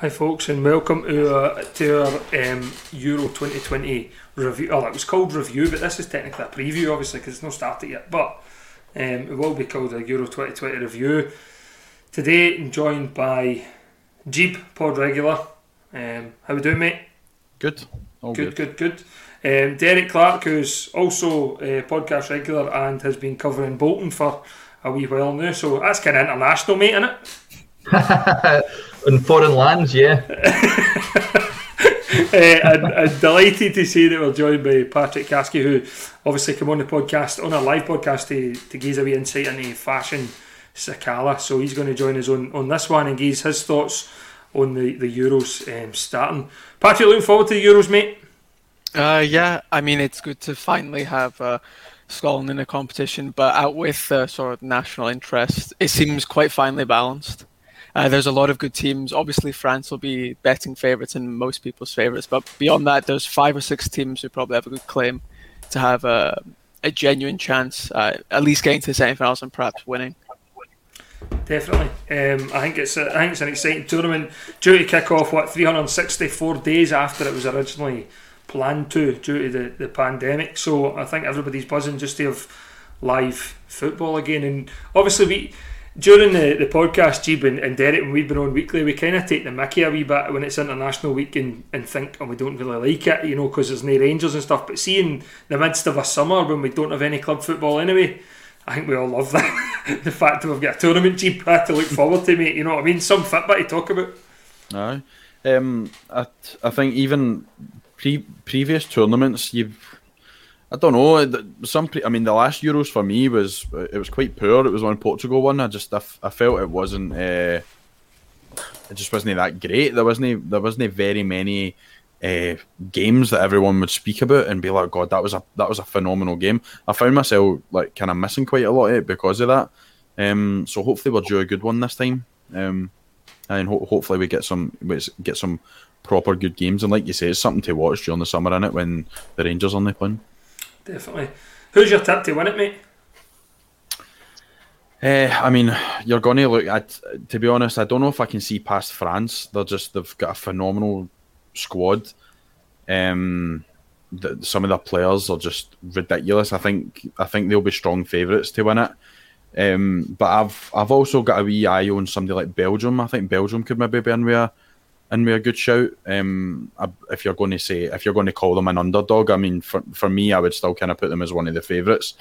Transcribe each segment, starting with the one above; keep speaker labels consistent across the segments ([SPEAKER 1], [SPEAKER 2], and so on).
[SPEAKER 1] Hi, folks, and welcome to, uh, to our um, Euro 2020 review. Oh, it was called review, but this is technically a preview, obviously, because it's not started yet. But um, it will be called a Euro 2020 review. Today, I'm joined by Geeb, pod regular. Um, how we doing, mate?
[SPEAKER 2] Good. All
[SPEAKER 1] good, good, good. Um, Derek Clark, who's also a podcast regular and has been covering Bolton for a wee while now. So that's kind of international, mate, isn't it?
[SPEAKER 3] in foreign lands, yeah.
[SPEAKER 1] uh, and, and delighted to see that we're joined by Patrick Caskie, who obviously came on the podcast, on a live podcast, to, to gaze a wee insight into Fashion Sakala. So he's going to join us on, on this one and gaze his thoughts on the, the Euros um, starting. Patrick, looking forward to the Euros, mate?
[SPEAKER 4] Uh, yeah, I mean, it's good to finally have uh, Scotland in a competition, but out with uh, sort of national interest, it seems quite finely balanced. Uh, there's a lot of good teams. Obviously, France will be betting favourites and most people's favourites, but beyond that, there's five or six teams who probably have a good claim to have a, a genuine chance, uh, at least getting to the semi-finals and perhaps winning.
[SPEAKER 1] Definitely, um, I think it's a, I think it's an exciting tournament. Due to kick off what 364 days after it was originally planned to, due to the, the pandemic. So I think everybody's buzzing just to have live football again. And obviously, we during the, the podcast, Geeb and, and Derek, when we've been on weekly, we kind of take the mickey a wee bit when it's international week and, and think, and oh, we don't really like it, you know, because there's no Rangers and stuff. But seeing the midst of a summer when we don't have any club football anyway, I think we all love that. the fact that we've got a tournament, Geeb, to look forward to, mate. You know what I mean? Some fitbit to talk about.
[SPEAKER 2] No. Um, I, I think even pre- previous tournaments, you've I don't know. Some, pre- I mean, the last Euros for me was it was quite poor. It was when Portugal one. I just I, felt it wasn't. Uh, it just wasn't that great. There wasn't there wasn't very many uh, games that everyone would speak about and be like, God, that was a that was a phenomenal game. I found myself like kind of missing quite a lot of it because of that. Um, so hopefully we'll do a good one this time. Um, and ho- hopefully we get some get some proper good games. And like you say, it's something to watch during the summer in it when the Rangers only playing.
[SPEAKER 1] Definitely. Who's your tip to win it, mate?
[SPEAKER 2] Uh, I mean, you're going to look at. To be honest, I don't know if I can see past France. They're just they've got a phenomenal squad. Um, the, some of the players are just ridiculous. I think I think they'll be strong favourites to win it. Um, but I've I've also got a wee eye on somebody like Belgium. I think Belgium could maybe be in with in with a good shout. Um, if you're going to say if you're going to call them an underdog, I mean, for for me, I would still kind of put them as one of the favourites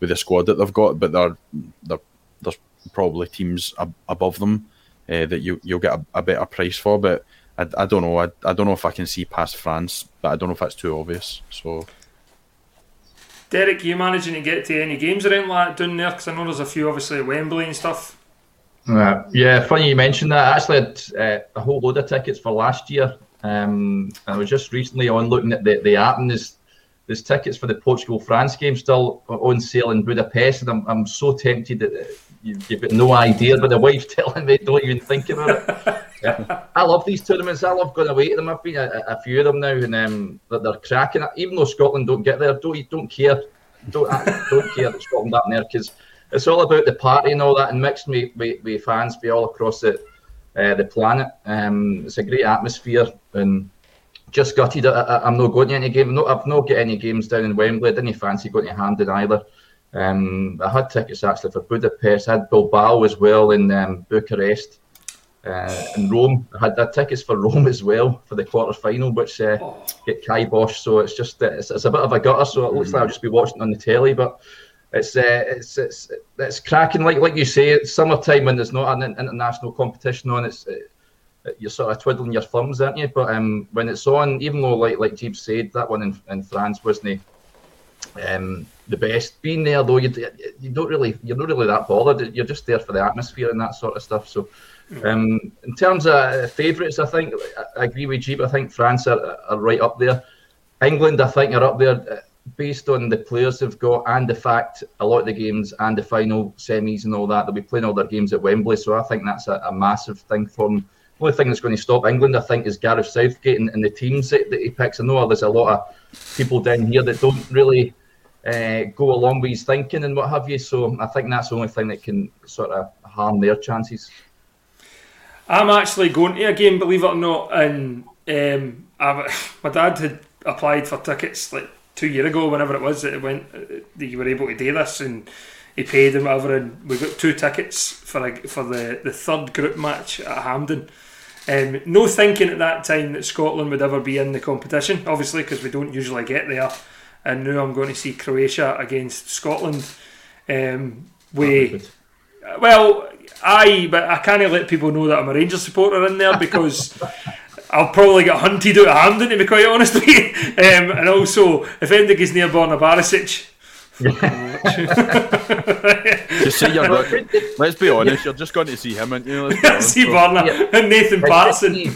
[SPEAKER 2] with the squad that they've got. But they're, they're there's probably teams ab- above them uh, that you you'll get a, a, better price for. But I, I don't know. I, I don't know if I can see past France, but I don't know if that's too obvious. So.
[SPEAKER 1] Derek, you managing to get to any games around like down there? Because I know there's a few, obviously, Wembley and stuff.
[SPEAKER 3] Uh, yeah, funny you mentioned that. I actually had uh, a whole load of tickets for last year. Um, I was just recently on looking at the, the app, and there's, there's tickets for the Portugal France game still on sale in Budapest. And I'm, I'm so tempted that you've, you've got no idea, but the wife's telling me don't even think about it. yeah. I love these tournaments. I love going away to them. I've been a, a few of them now, and um, they're cracking. Even though Scotland don't get there, don't don't care. Don't don't care that Scotland aren't there because it's all about the party and all that, and mixed with, with, with fans be all across the uh, the planet. Um, it's a great atmosphere, and just gutted. I, am not going to any game. No, I've not got any games down in Wembley. I didn't fancy going to Hampden either. Um, I had tickets actually for Budapest. I had Bilbao as well in um, Bucharest. Uh, in Rome, I had that tickets for Rome as well for the quarter final, which uh, oh. get kiboshed. So it's just it's, it's, a bit of a gutter. So it looks like I'll just be watching on the telly, but it's uh, it's it's it's cracking like like you say. It's summertime when there's not an international competition on. It's it, you're sort of twiddling your thumbs, aren't you? But um, when it's on, even though like like Jeeves said, that one in, in France wasn't um, the best. Being there though, you you don't really you're not really that bothered. You're just there for the atmosphere and that sort of stuff. So. Um, in terms of favourites, I think I agree with Geeb. I think France are, are right up there. England, I think, are up there based on the players they've got and the fact a lot of the games and the final semis and all that, they'll be playing all their games at Wembley. So I think that's a, a massive thing for them. The only thing that's going to stop England, I think, is Gareth Southgate and, and the teams that, that, he picks. I know there's a lot of people down here that don't really uh, go along with his thinking and what have you. So I think that's the only thing that can sort of harm their chances.
[SPEAKER 1] I'm actually going to a game, believe it or not, and um, my dad had applied for tickets like two year ago, whenever it was, that it went that you were able to do this, and he paid and whatever, and we got two tickets for a, for the, the third group match at Hampden. Um, no thinking at that time that Scotland would ever be in the competition, obviously, because we don't usually get there. And now I'm going to see Croatia against Scotland. Um, we, well, I, but I can't let people know that I'm a Rangers supporter in there because I'll probably get hunted out of Hampden to be quite honest with you. Um, and also, if anything is near Borna Barisic.
[SPEAKER 2] just say you're not. Let's be honest, you're just going to see him, and you know.
[SPEAKER 1] see Borna yeah. and Nathan Patterson.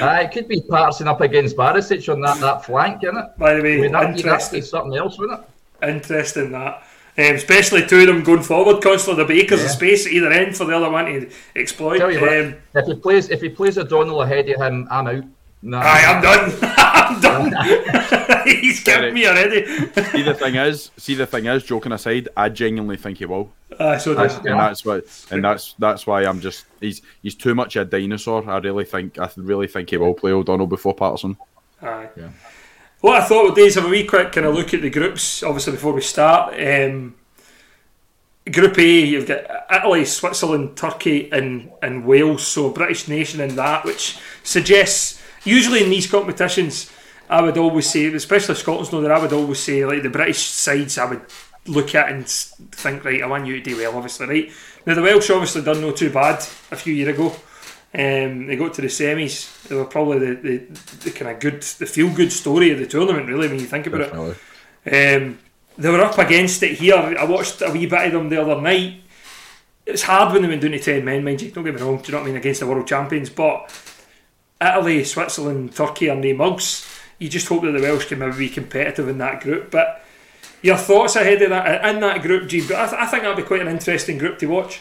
[SPEAKER 3] Uh, it could be Patterson up against Barisic on that, that flank, isn't it?
[SPEAKER 1] By the way, I mean,
[SPEAKER 3] that, interesting. something else, wouldn't it?
[SPEAKER 1] Interesting that. Um, especially two of them going forward constantly. The bakers yeah. of space at either end for the other one to exploit.
[SPEAKER 3] Um, what, if he plays, if he plays O'Donnell ahead of him, I'm out.
[SPEAKER 1] No, Aye, I'm done. I'm done. He's killed me already.
[SPEAKER 2] see the thing is, see the thing is, joking aside, I genuinely think he will.
[SPEAKER 1] Uh, so
[SPEAKER 2] that's, and that's what, and that's that's why I'm just he's he's too much a dinosaur. I really think I really think he will play O'Donnell before Patterson.
[SPEAKER 1] Aye. Yeah. What I thought would do is have a wee quick kind of look at the groups, obviously, before we start. Um, Group A, you've got Italy, Switzerland, Turkey, and, and Wales. So, British nation in that, which suggests, usually in these competitions, I would always say, especially Scotland's know that I would always say, like the British sides, I would look at and think, right, I want you to do well, obviously, right? Now, the Welsh obviously done no too bad a few years ago. Um, they got to the semis. They were probably the, the, the kind of good, the feel good story of the tournament, really, when you think about Definitely. it. Um, they were up against it here. I watched a wee bit of them the other night. It's hard when they went down to 10 men, mind you, don't get me wrong, do you know what I mean, against the world champions, but Italy, Switzerland, Turkey are no mugs. You just hope that the Welsh can maybe be competitive in that group. But your thoughts ahead of that in that group, G? I, th- I think that'll be quite an interesting group to watch.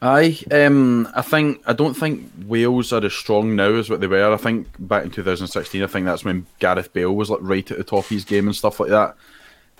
[SPEAKER 2] Aye, um, I think I don't think Wales are as strong now as what they were. I think back in 2016, I think that's when Gareth Bale was like right at the top of his game and stuff like that.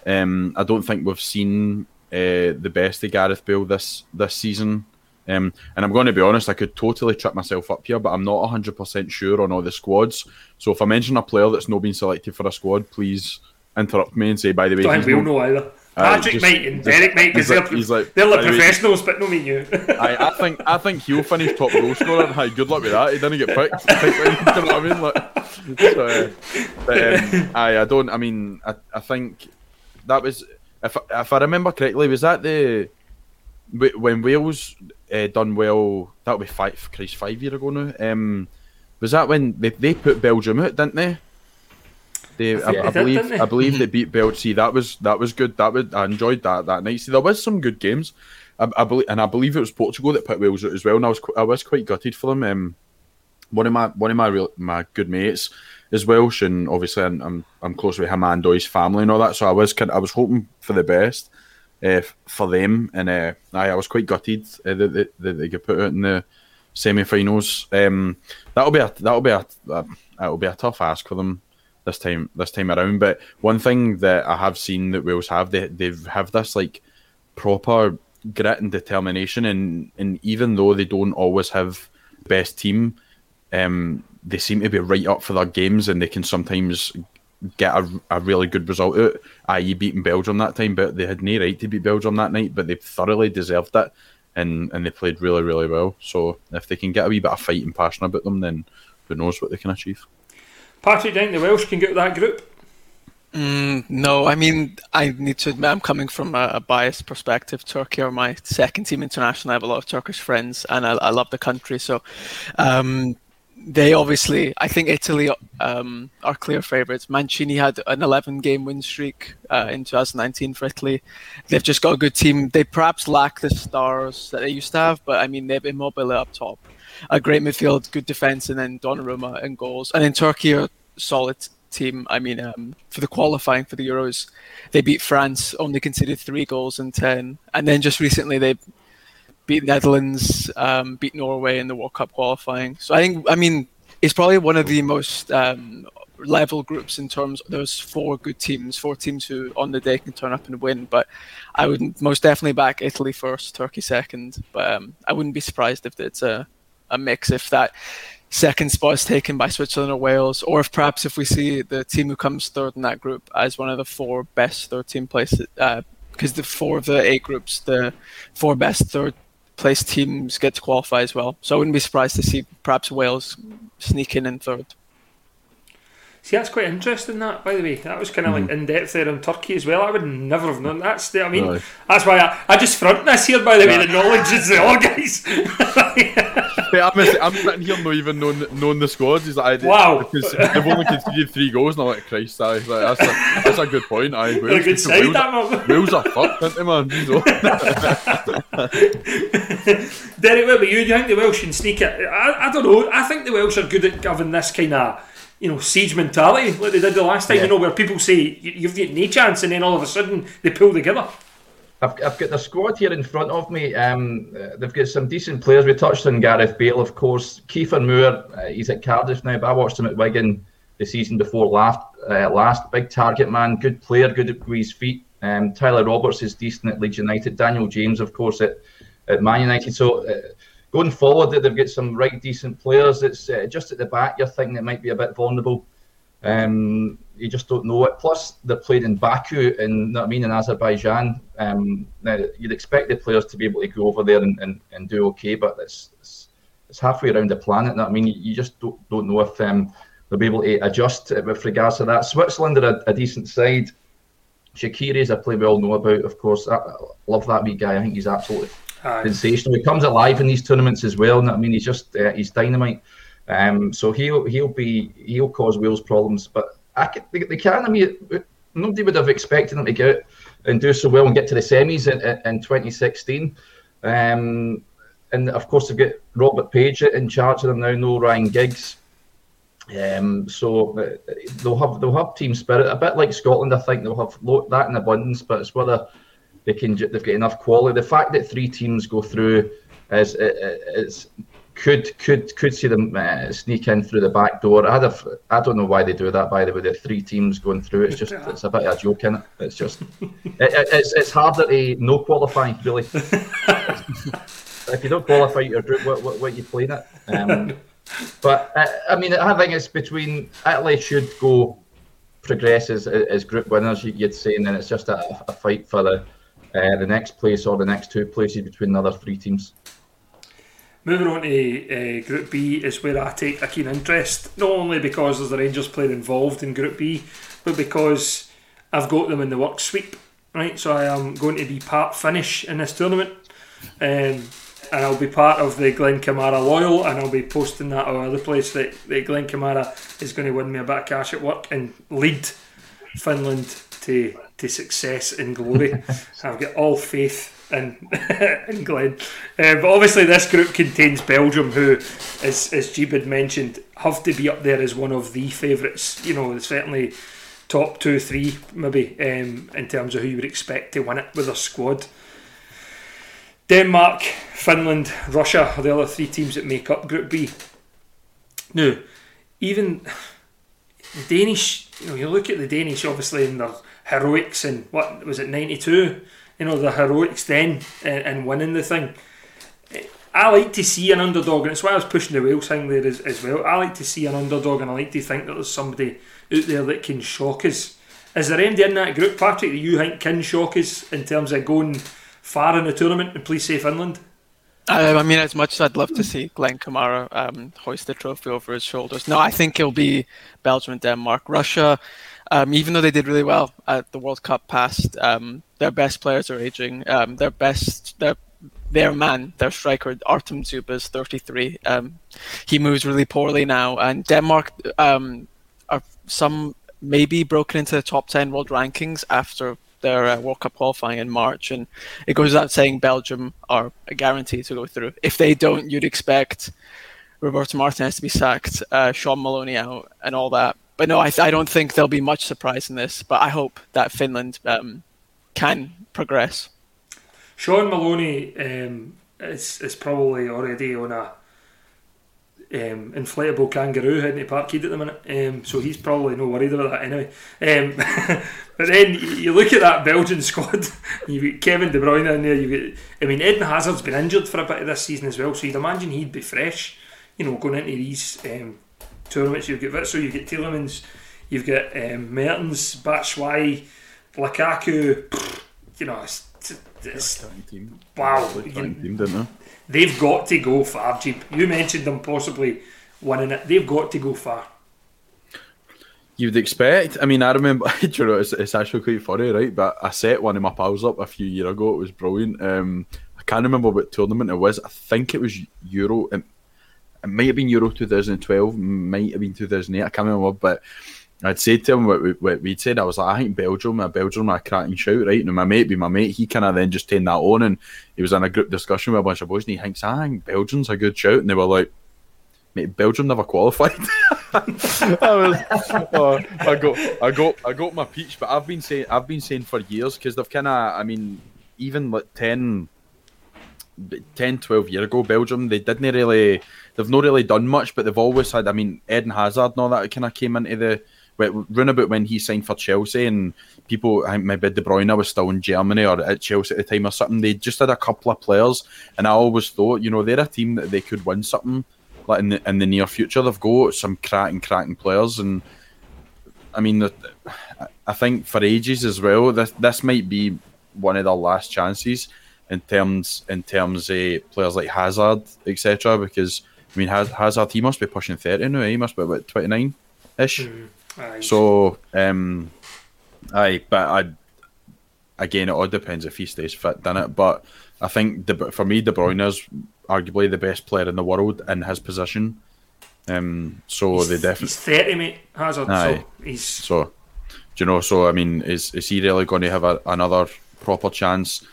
[SPEAKER 2] Um, I don't think we've seen uh, the best of Gareth Bale this this season. Um, and I'm going to be honest, I could totally trip myself up here, but I'm not 100% sure on all the squads. So if I mention a player that's not been selected for a squad, please interrupt me and say, by the way,
[SPEAKER 1] don't we'll know either. Patrick just, might and Derek might because they're, like, like, they're like professionals, but no me you.
[SPEAKER 2] I, I think I think he'll finish top goal scorer. Hi, good luck with that. He didn't get picked. you know what I mean? Like, so, uh, but, um, I I don't. I mean, I, I think that was if if I remember correctly, was that the when Wales uh, done well? That would be five. Christ, five year ago now. Um, was that when they, they put Belgium out, didn't they? They, I, I, I believe, I believe they beat. See, that was that was good. That was I enjoyed that that night. See, there was some good games. I, I believe, and I believe it was Portugal that put Wales out as well. And I was I was quite gutted for them. Um, one of my one of my real my good mates is Welsh, and obviously I'm I'm, I'm close with him and his family and all that. So I was kind of, I was hoping for the best uh, for them, and uh, I, I was quite gutted uh, that, that, they get put out in the semi-finals. Um, that'll be a that'll be a, a that'll be a tough ask for them this time this time around. But one thing that I have seen that Wales have they they have this like proper grit and determination, and and even though they don't always have best team, um, they seem to be right up for their games, and they can sometimes get a, a really good result out, i.e. beating Belgium that time, but they had no right to beat Belgium that night, but they thoroughly deserved it and, and they played really, really well. So if they can get a wee bit of fight and passion about them, then who knows what they can achieve.
[SPEAKER 1] Patrick, do you think the Welsh can get that group?
[SPEAKER 4] Mm, no, I mean, I need to admit, I'm coming from a, a, biased perspective. Turkey are my second team international. I have a lot of Turkish friends, and I, I love the country. So, um, they obviously, I think Italy um, are clear favourites. Mancini had an 11 game win streak uh, in 2019 for Italy. They've just got a good team. They perhaps lack the stars that they used to have, but I mean, they have Immobile up top, a great midfield, good defence, and then Donnarumma and goals. And in Turkey, a solid team. I mean, um, for the qualifying for the Euros, they beat France, only conceded three goals in 10. And then just recently, they beat Netherlands, um, beat Norway in the World Cup qualifying. So I think, I mean, it's probably one of the most um, level groups in terms. There's four good teams, four teams who on the day can turn up and win. But I would most definitely back Italy first, Turkey second. But um, I wouldn't be surprised if it's a, a mix if that second spot is taken by Switzerland or Wales, or if perhaps if we see the team who comes third in that group as one of the four best third team places. because uh, the four of the eight groups, the four best third place teams get to qualify as well. So I wouldn't be surprised to see perhaps Wales sneak in in third.
[SPEAKER 1] See, that's quite interesting. That, by the way, that was kind of mm. like in depth there on Turkey as well. I would never have known. That's the, I mean, no. that's why I, I just front this here. By the way, the knowledge is the all guys.
[SPEAKER 2] I'm, I'm sitting here not even knowing, knowing the squads. He's like,
[SPEAKER 1] wow,
[SPEAKER 2] because they've only conceded three goals, and I'm like, Christ, I, like, that's, a, that's a good point. I er
[SPEAKER 1] Wales, good side, Wales,
[SPEAKER 2] that, Wales are fucked, aren't they, man?
[SPEAKER 1] Derek, what about you? Do you think the Welsh can sneak it? I, I don't know. I think the Welsh are good at giving this kind of you know, siege mentality like they did the last time, yeah. you know, where people say you've got no chance and then all of a sudden they pull together.
[SPEAKER 3] I've, I've got the squad here in front of me. Um, uh, they've got some decent players. We touched on Gareth Bale, of course. Kiefer Moore, uh, he's at Cardiff now, but I watched him at Wigan the season before last. Uh, last big target man, good player, good at his feet. Um, Tyler Roberts is decent at Leeds United. Daniel James, of course, at, at Man United. So uh, going forward, they've got some right decent players. It's uh, just at the back you're thinking it might be a bit vulnerable. Um, you just don't know it. Plus, they played in Baku in, I mean, in Azerbaijan. Um, now, you'd expect the players to be able to go over there and, and, and do okay, but it's, it's, it's halfway around the planet. I mean, you just don't, don't know if um, they'll be able to adjust with regards to that. Switzerland are a, a decent side. Shaqiri is a player we all know about, of course. I love that wee guy. I think he's absolutely Aye. sensational. He comes alive in these tournaments as well. I mean, he's just uh, he's dynamite. Um, so he'll he'll be he'll cause Wales problems, but I they can. I mean, nobody would have expected them to get and do so well and get to the semis in, in 2016. Um, and of course, they've got Robert Page in charge of them now. No Ryan Giggs. Um, so uh, they'll have they'll have team spirit, a bit like Scotland. I think they'll have that in abundance, but it's whether they can they've got enough quality. The fact that three teams go through is is could could could see them uh, sneak in through the back door. I I don't know why they do that. By the way, the three teams going through. It's just it's a bit of a joke in it. It's just it, it's it's harder to no qualify really. if you don't qualify your group, what what, what you playing at? Um, but uh, I mean, I think it's between Italy should go progress as, as group winners, you'd say, and then it's just a, a fight for the uh, the next place or the next two places between the other three teams.
[SPEAKER 1] Moving on to uh, Group B is where I take a keen interest, not only because there's the Rangers player involved in Group B, but because I've got them in the work sweep, right? So I am going to be part Finnish in this tournament. Um, and I'll be part of the Glenn Kamara loyal, and I'll be posting that all over the place that, that Glenn Kamara is going to win me a bit of cash at work and lead Finland to to success and glory. I've got all faith in, in Glenn. Uh, but obviously, this group contains Belgium, who, as, as Geeb had mentioned, have to be up there as one of the favourites. You know, certainly top two, three, maybe, um, in terms of who you would expect to win it with a squad. Denmark, Finland, Russia are the other three teams that make up Group B. Now, even the Danish, you know, you look at the Danish, obviously, in their heroics and what was it, 92? You know, the heroics then and, winning the thing. I like to see an underdog, and it's why I was pushing the Wales thing there as, as well. I like to see an underdog, and I like to think that there's somebody out there that can shock us. Is there anybody in that group, Patrick, that you think can shock us in terms of going far in the tournament and please say Finland?
[SPEAKER 4] Uh, I mean, as much as I'd love to see Glenn Kamara um, hoist the trophy over his shoulders, no, I think it'll be Belgium Denmark. Russia, um, even though they did really well at the World Cup past, um, their best players are aging. Um, their best, their their man, their striker Artem Dzyuba is 33. Um, he moves really poorly now, and Denmark um, are some maybe broken into the top 10 world rankings after their uh, World Cup qualifying in March, and it goes without saying Belgium are a guarantee to go through. If they don't, you'd expect Roberto Martinez to be sacked, uh, Shaun Maloney out, and all that. But no, I, I, don't think there'll be much surprise in this. But I hope that Finland um, can progress.
[SPEAKER 1] Shaun Maloney um, is is probably already on a um, inflatable kangaroo heading to Parkhead at the minute, um, so he's probably no worried about that anyway. Um, but then you look at that Belgian squad, you've got Kevin De Bruyne in there. You got, I mean, Eden Hazard's been injured for a bit of this season as well, so you'd imagine he'd be fresh, you know, going into these um, tournaments. You've got so you've got Tielemans, you've got um, Mertens, Batshuayi, Lukaku. You know, it's, it's, wow. You, they've got to go far, Geeb. You mentioned them possibly winning it. They've got to go far.
[SPEAKER 2] You'd expect. I mean, I remember. you know, it's, it's actually quite funny, right? But I set one of my pals up a few years ago. It was brilliant. Um, I can't remember what tournament it was. I think it was Euro. It, it might have been Euro 2012. Might have been 2008. I can't remember. But I'd said to him what, what we'd said. I was like, I think Belgium, a Belgium, a cracking shout, right? And my mate, be my mate, he kind of then just turned that on, and he was in a group discussion with a bunch of boys, and he thinks, I think Belgium's a good shout, and they were like, mate, Belgium never qualified. I was, uh, I got, I got, I got my peach, but I've been saying, I've been saying for years because they've kind of, I mean, even like 10, 10, 12 years ago, Belgium, they didn't really, they've not really done much, but they've always had, I mean, Eden Hazard and all that kind of came into the run about when he signed for Chelsea and people, I think maybe De Bruyne was still in Germany or at Chelsea at the time or something. They just had a couple of players, and I always thought, you know, they're a team that they could win something like in the in the near future. They've got some cracking, cracking players, and I mean, I think for ages as well, this this might be one of their last chances in terms in terms of players like Hazard, etc. Because I mean, Hazard he must be pushing thirty now. Eh? He must be about twenty nine ish. Mm. Aye. So, um, aye, but I again, it all depends if he stays fit, doesn't it? But I think De, for me, De Bruyne is arguably the best player in the world in his position. Um, so
[SPEAKER 1] he's,
[SPEAKER 2] they definitely
[SPEAKER 1] he's thirty, mate. Hazard. Aye. So he's
[SPEAKER 2] so. Do you know? So I mean, is is he really going to have a, another proper chance?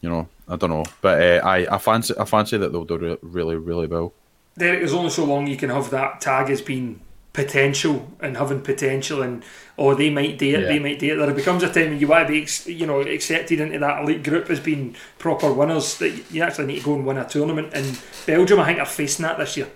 [SPEAKER 2] You know, I don't know, but uh, I I fancy I fancy that they'll do really really well.
[SPEAKER 1] There is only so long you can have that tag as being potential and having potential and oh they might do it yeah. they might do it. There becomes a time when you want to be you know accepted into that elite group as being proper winners that you actually need to go and win a tournament. And Belgium I think are facing that this year.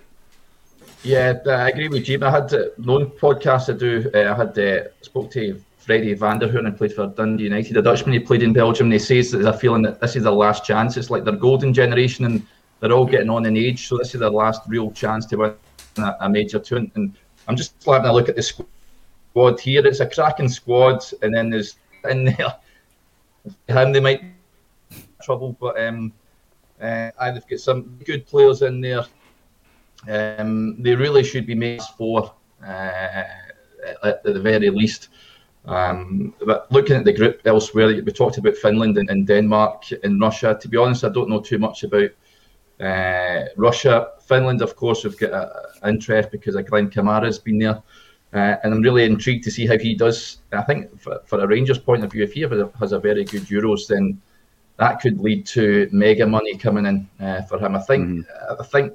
[SPEAKER 3] Yeah I agree with Jim. I had uh, known podcasts to do uh, I had uh, spoke to Freddie Vanderhoorn and played for Dundee United a Dutchman he played in Belgium he says there's a feeling that this is their last chance it's like their golden generation and they're all getting on in age so this is their last real chance to win a, a major tournament and I'm just having a look at the squad here. It's a cracking squad, and then there's in there him they might trouble, but um, uh, they've got some good players in there. Um, they really should be made for uh, at the very least. Um, but looking at the group elsewhere, we talked about Finland and, and, Denmark and Russia. To be honest, I don't know too much about uh, Russia. Finland, of course, we've got an interest because of Glenn Kamara's been there. Uh, and I'm really intrigued to see how he does. I think for, for a Rangers point of view, if he has a very good Euros, then that could lead to mega money coming in uh, for him. I think mm-hmm. I think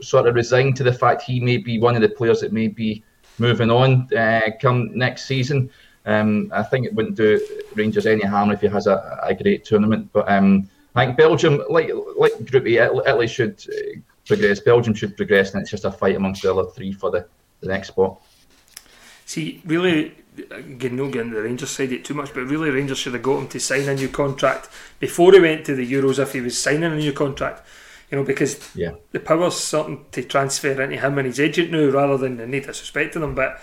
[SPEAKER 3] sort of resigned to the fact he may be one of the players that may be moving on uh, come next season. Um, I think it wouldn't do Rangers any harm if he has a, a great tournament. But um, I think Belgium, like like Group A, Italy should uh, progress. Belgium should progress, and it's just a fight amongst the other three for the, the next spot.
[SPEAKER 1] See, really, again, no getting the Rangers side it too much, but really, Rangers should have got him to sign a new contract before he went to the Euros if he was signing a new contract. You know, because
[SPEAKER 3] yeah.
[SPEAKER 1] the power's something to transfer into him and his agent now rather than any disrespect to But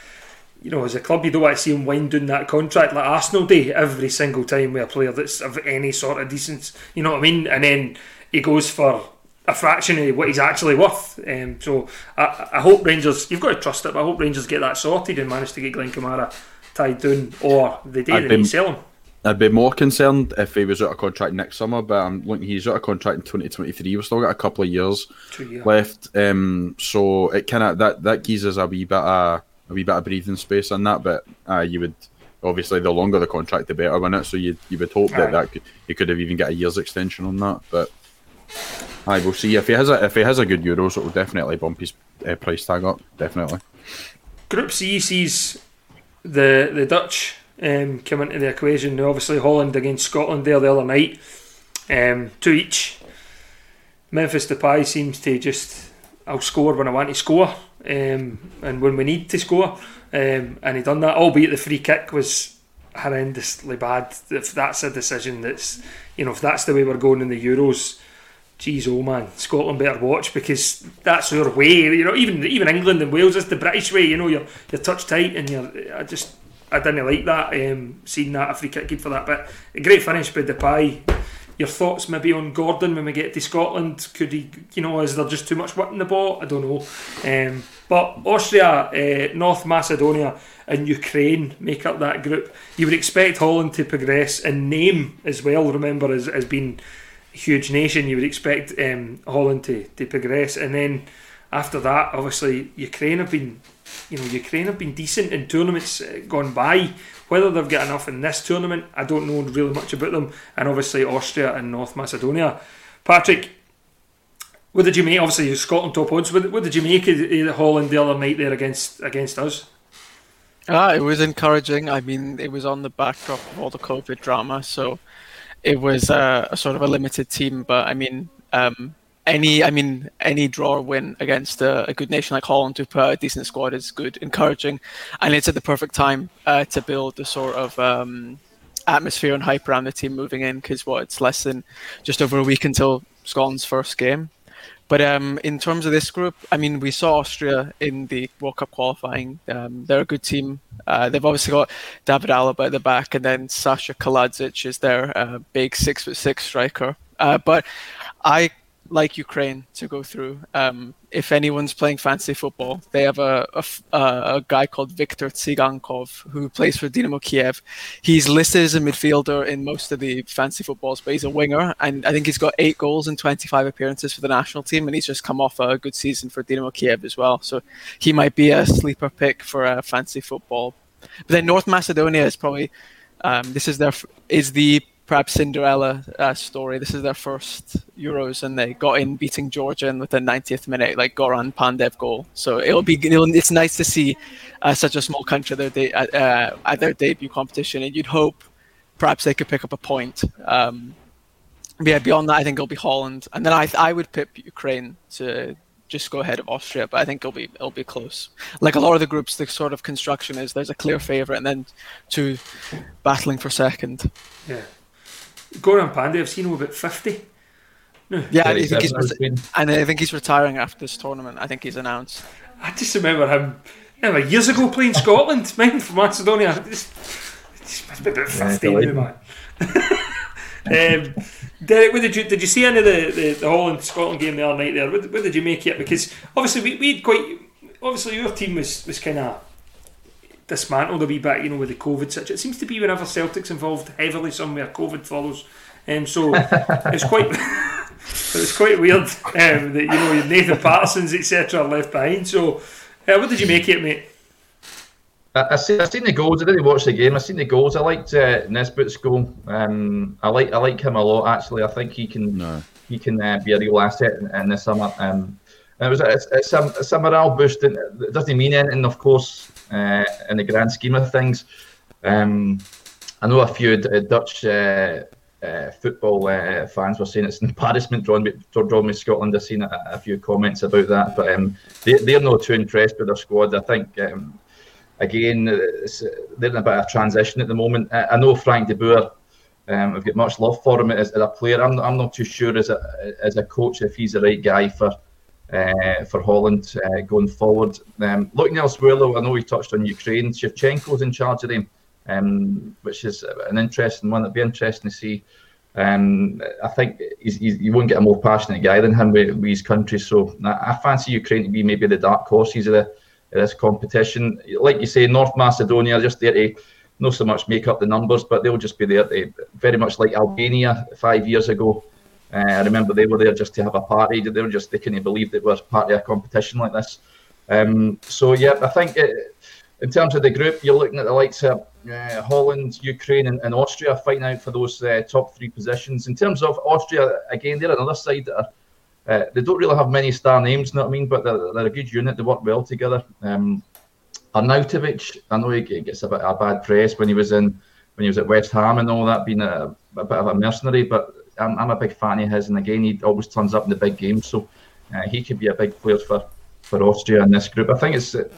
[SPEAKER 1] you know, as a club, you don't want to see him wind down that contract like Arsenal do every single time with a player that's of any sort of decence. You know what I mean? And then he goes for a fraction of what he's actually worth. Um, so I, I, hope Rangers, you've got to trust it, but I hope Rangers get that sorted and manage to get Glenn Kamara tied down, or the day they sell him.
[SPEAKER 2] I'd be more concerned if he was out of contract next summer, but I'm looking. He's out of contract in 2023. We've still got a couple of years left, um, so it kind of that that gives us a wee bit of a wee bit of breathing space on that. But uh, you would obviously the longer the contract, the better, wouldn't it? So you you would hope that that could, you could have even get a year's extension on that, but. I will see if he has a if he has a good Euros, it will definitely bump his uh, price tag up. Definitely.
[SPEAKER 1] Group C sees the the Dutch um, come into the equation. Obviously, Holland against Scotland there the other night, um, two each. Memphis Depay seems to just I'll score when I want to score, um, and when we need to score, um, and he done that. Albeit the free kick was horrendously bad. If that's a decision that's you know if that's the way we're going in the Euros geez, oh man, Scotland better watch because that's our way. You know, even even England and Wales is the British way. You know, you're you're touch tight and you're. I just I didn't like that. Um, seeing that a free kick for that, but a great finish by Depay. Your thoughts maybe on Gordon when we get to Scotland? Could he, you know, is there just too much whip in the ball? I don't know. Um, but Austria, uh, North Macedonia, and Ukraine make up that group. You would expect Holland to progress in name as well. Remember, as as being a huge nation, you would expect um, Holland to, to progress. And then after that, obviously, Ukraine have been, you know, Ukraine have been decent in tournaments uh, gone by. Whether they've got enough in this tournament, I don't know really much about them. And obviously, Austria and North Macedonia. Patrick, what did you make? Obviously, Scotland top odds. What, what did you make of Holland the other night there against against us?
[SPEAKER 4] Ah, it was encouraging. I mean, it was on the backdrop of all the COVID drama, so it was a, a, sort of a limited team, but I mean, um, any I mean any draw or win against a, a, good nation like Holland to put a decent squad is good, encouraging, and it's at the perfect time uh, to build the sort of um, atmosphere and hype around the team moving in because what it's less than just over a week until Scotland's first game. But um, in terms of this group, I mean, we saw Austria in the World Cup qualifying. Um, they're a good team. Uh, they've obviously got David Alaba at the back, and then Sasha Kalajdzic is their uh, big six foot six striker. Uh, but I like Ukraine to go through. Um, if anyone's playing fantasy football, they have a, a, a, guy called Viktor Tsygankov who plays for Dynamo Kiev. He's listed as a midfielder in most of the fantasy footballs, but he's a winger, and I think he's got eight goals and 25 appearances for the national team, and he's just come off a good season for Dynamo Kiev as well. So he might be a sleeper pick for a fantasy football. But then North Macedonia is probably um, this is their is the perhaps Cinderella uh, story. This is their first Euros, and they got in beating Georgia in with the 90th minute, like Goran Pandev goal. So it'll be it'll, it's nice to see uh, such a small country their de- uh, at their debut competition, and you'd hope perhaps they could pick up a point. Um, yeah, beyond that, I think it'll be Holland, and then I I would pick Ukraine to just go ahead of Austria, but I think it'll be it'll be close. Like a lot of the groups, the sort of construction is there's a clear favourite and then two battling for second.
[SPEAKER 1] Yeah. Goran Pandev, I've seen him about 50.
[SPEAKER 4] No. Yeah, I think he's and I think he's retiring after this tournament. I think he's announced.
[SPEAKER 1] I just remember him Anyway, years ago playing Scotland, mine for Macedonia. It's, it's must be about fifteen yeah, now, man. um, Derek, what did you did you see any of the, the, the Holland Scotland game the other night there? What, what did you make it? Because obviously we we quite obviously your team was was kind of dismantled a wee bit, you know, with the COVID situation. It seems to be whenever Celtic's involved heavily somewhere, COVID follows, and um, so it's quite. it's quite weird um, that you know your Nathan Patterson's etc. Are left behind. So, uh, what did you make it, mate?
[SPEAKER 3] I, I see, I seen the goals. I didn't watch the game. I've seen the goals. I liked uh, Nisbet's goal. Um, I like I like him a lot. Actually, I think he can no. he can uh, be a real asset in, in the summer. Um, it was it's, it's, a, it's a morale boost. It doesn't mean anything, of course, uh, in the grand scheme of things. Um, I know a few Dutch uh, uh, football fans were saying it's an embarrassment drawing me, drawing me Scotland. I've seen a, a, few comments about that, but um, they, they're not too impressed with their squad. I think um, again, they're in a bit of transition at the moment. I, know Frank de Boer. Um, I've got much love for him as, as a player. I'm, I'm not too sure as a as a coach if he's the right guy for uh, for Holland uh, going forward. Um, looking elsewhere, though, I know we touched on Ukraine. Shevchenko's in charge of them, um, which is an interesting one. It'd be interesting to see. Um, I think he's, he's, you won't get a more passionate guy than him with, with his country. So I, I fancy Ukraine to be maybe the dark horses of the this competition. Like you say, North Macedonia just there to not so much make up the numbers, but they'll just be there to very much like Albania five years ago. Uh, I remember they were there just to have a party. They were just they couldn't believe they were part of a competition like this. Um, so yeah, I think it, in terms of the group, you're looking at the likes of uh, Holland, Ukraine, and, and, Austria fighting out for those uh, top three positions. In terms of Austria, again, they're another side that are uh, they don't really have many star names, you know what I mean? But they're, they're a good unit. They work well together. Um, Arnautovic, I know he gets a bit of bad press when he was in when he was at West Ham and all that, being a, a bit of a mercenary. But I'm, I'm, a big fan of his, and again, he always turns up in the big games, so uh, he could be a big player for for Austria in this group. I think it's. Uh,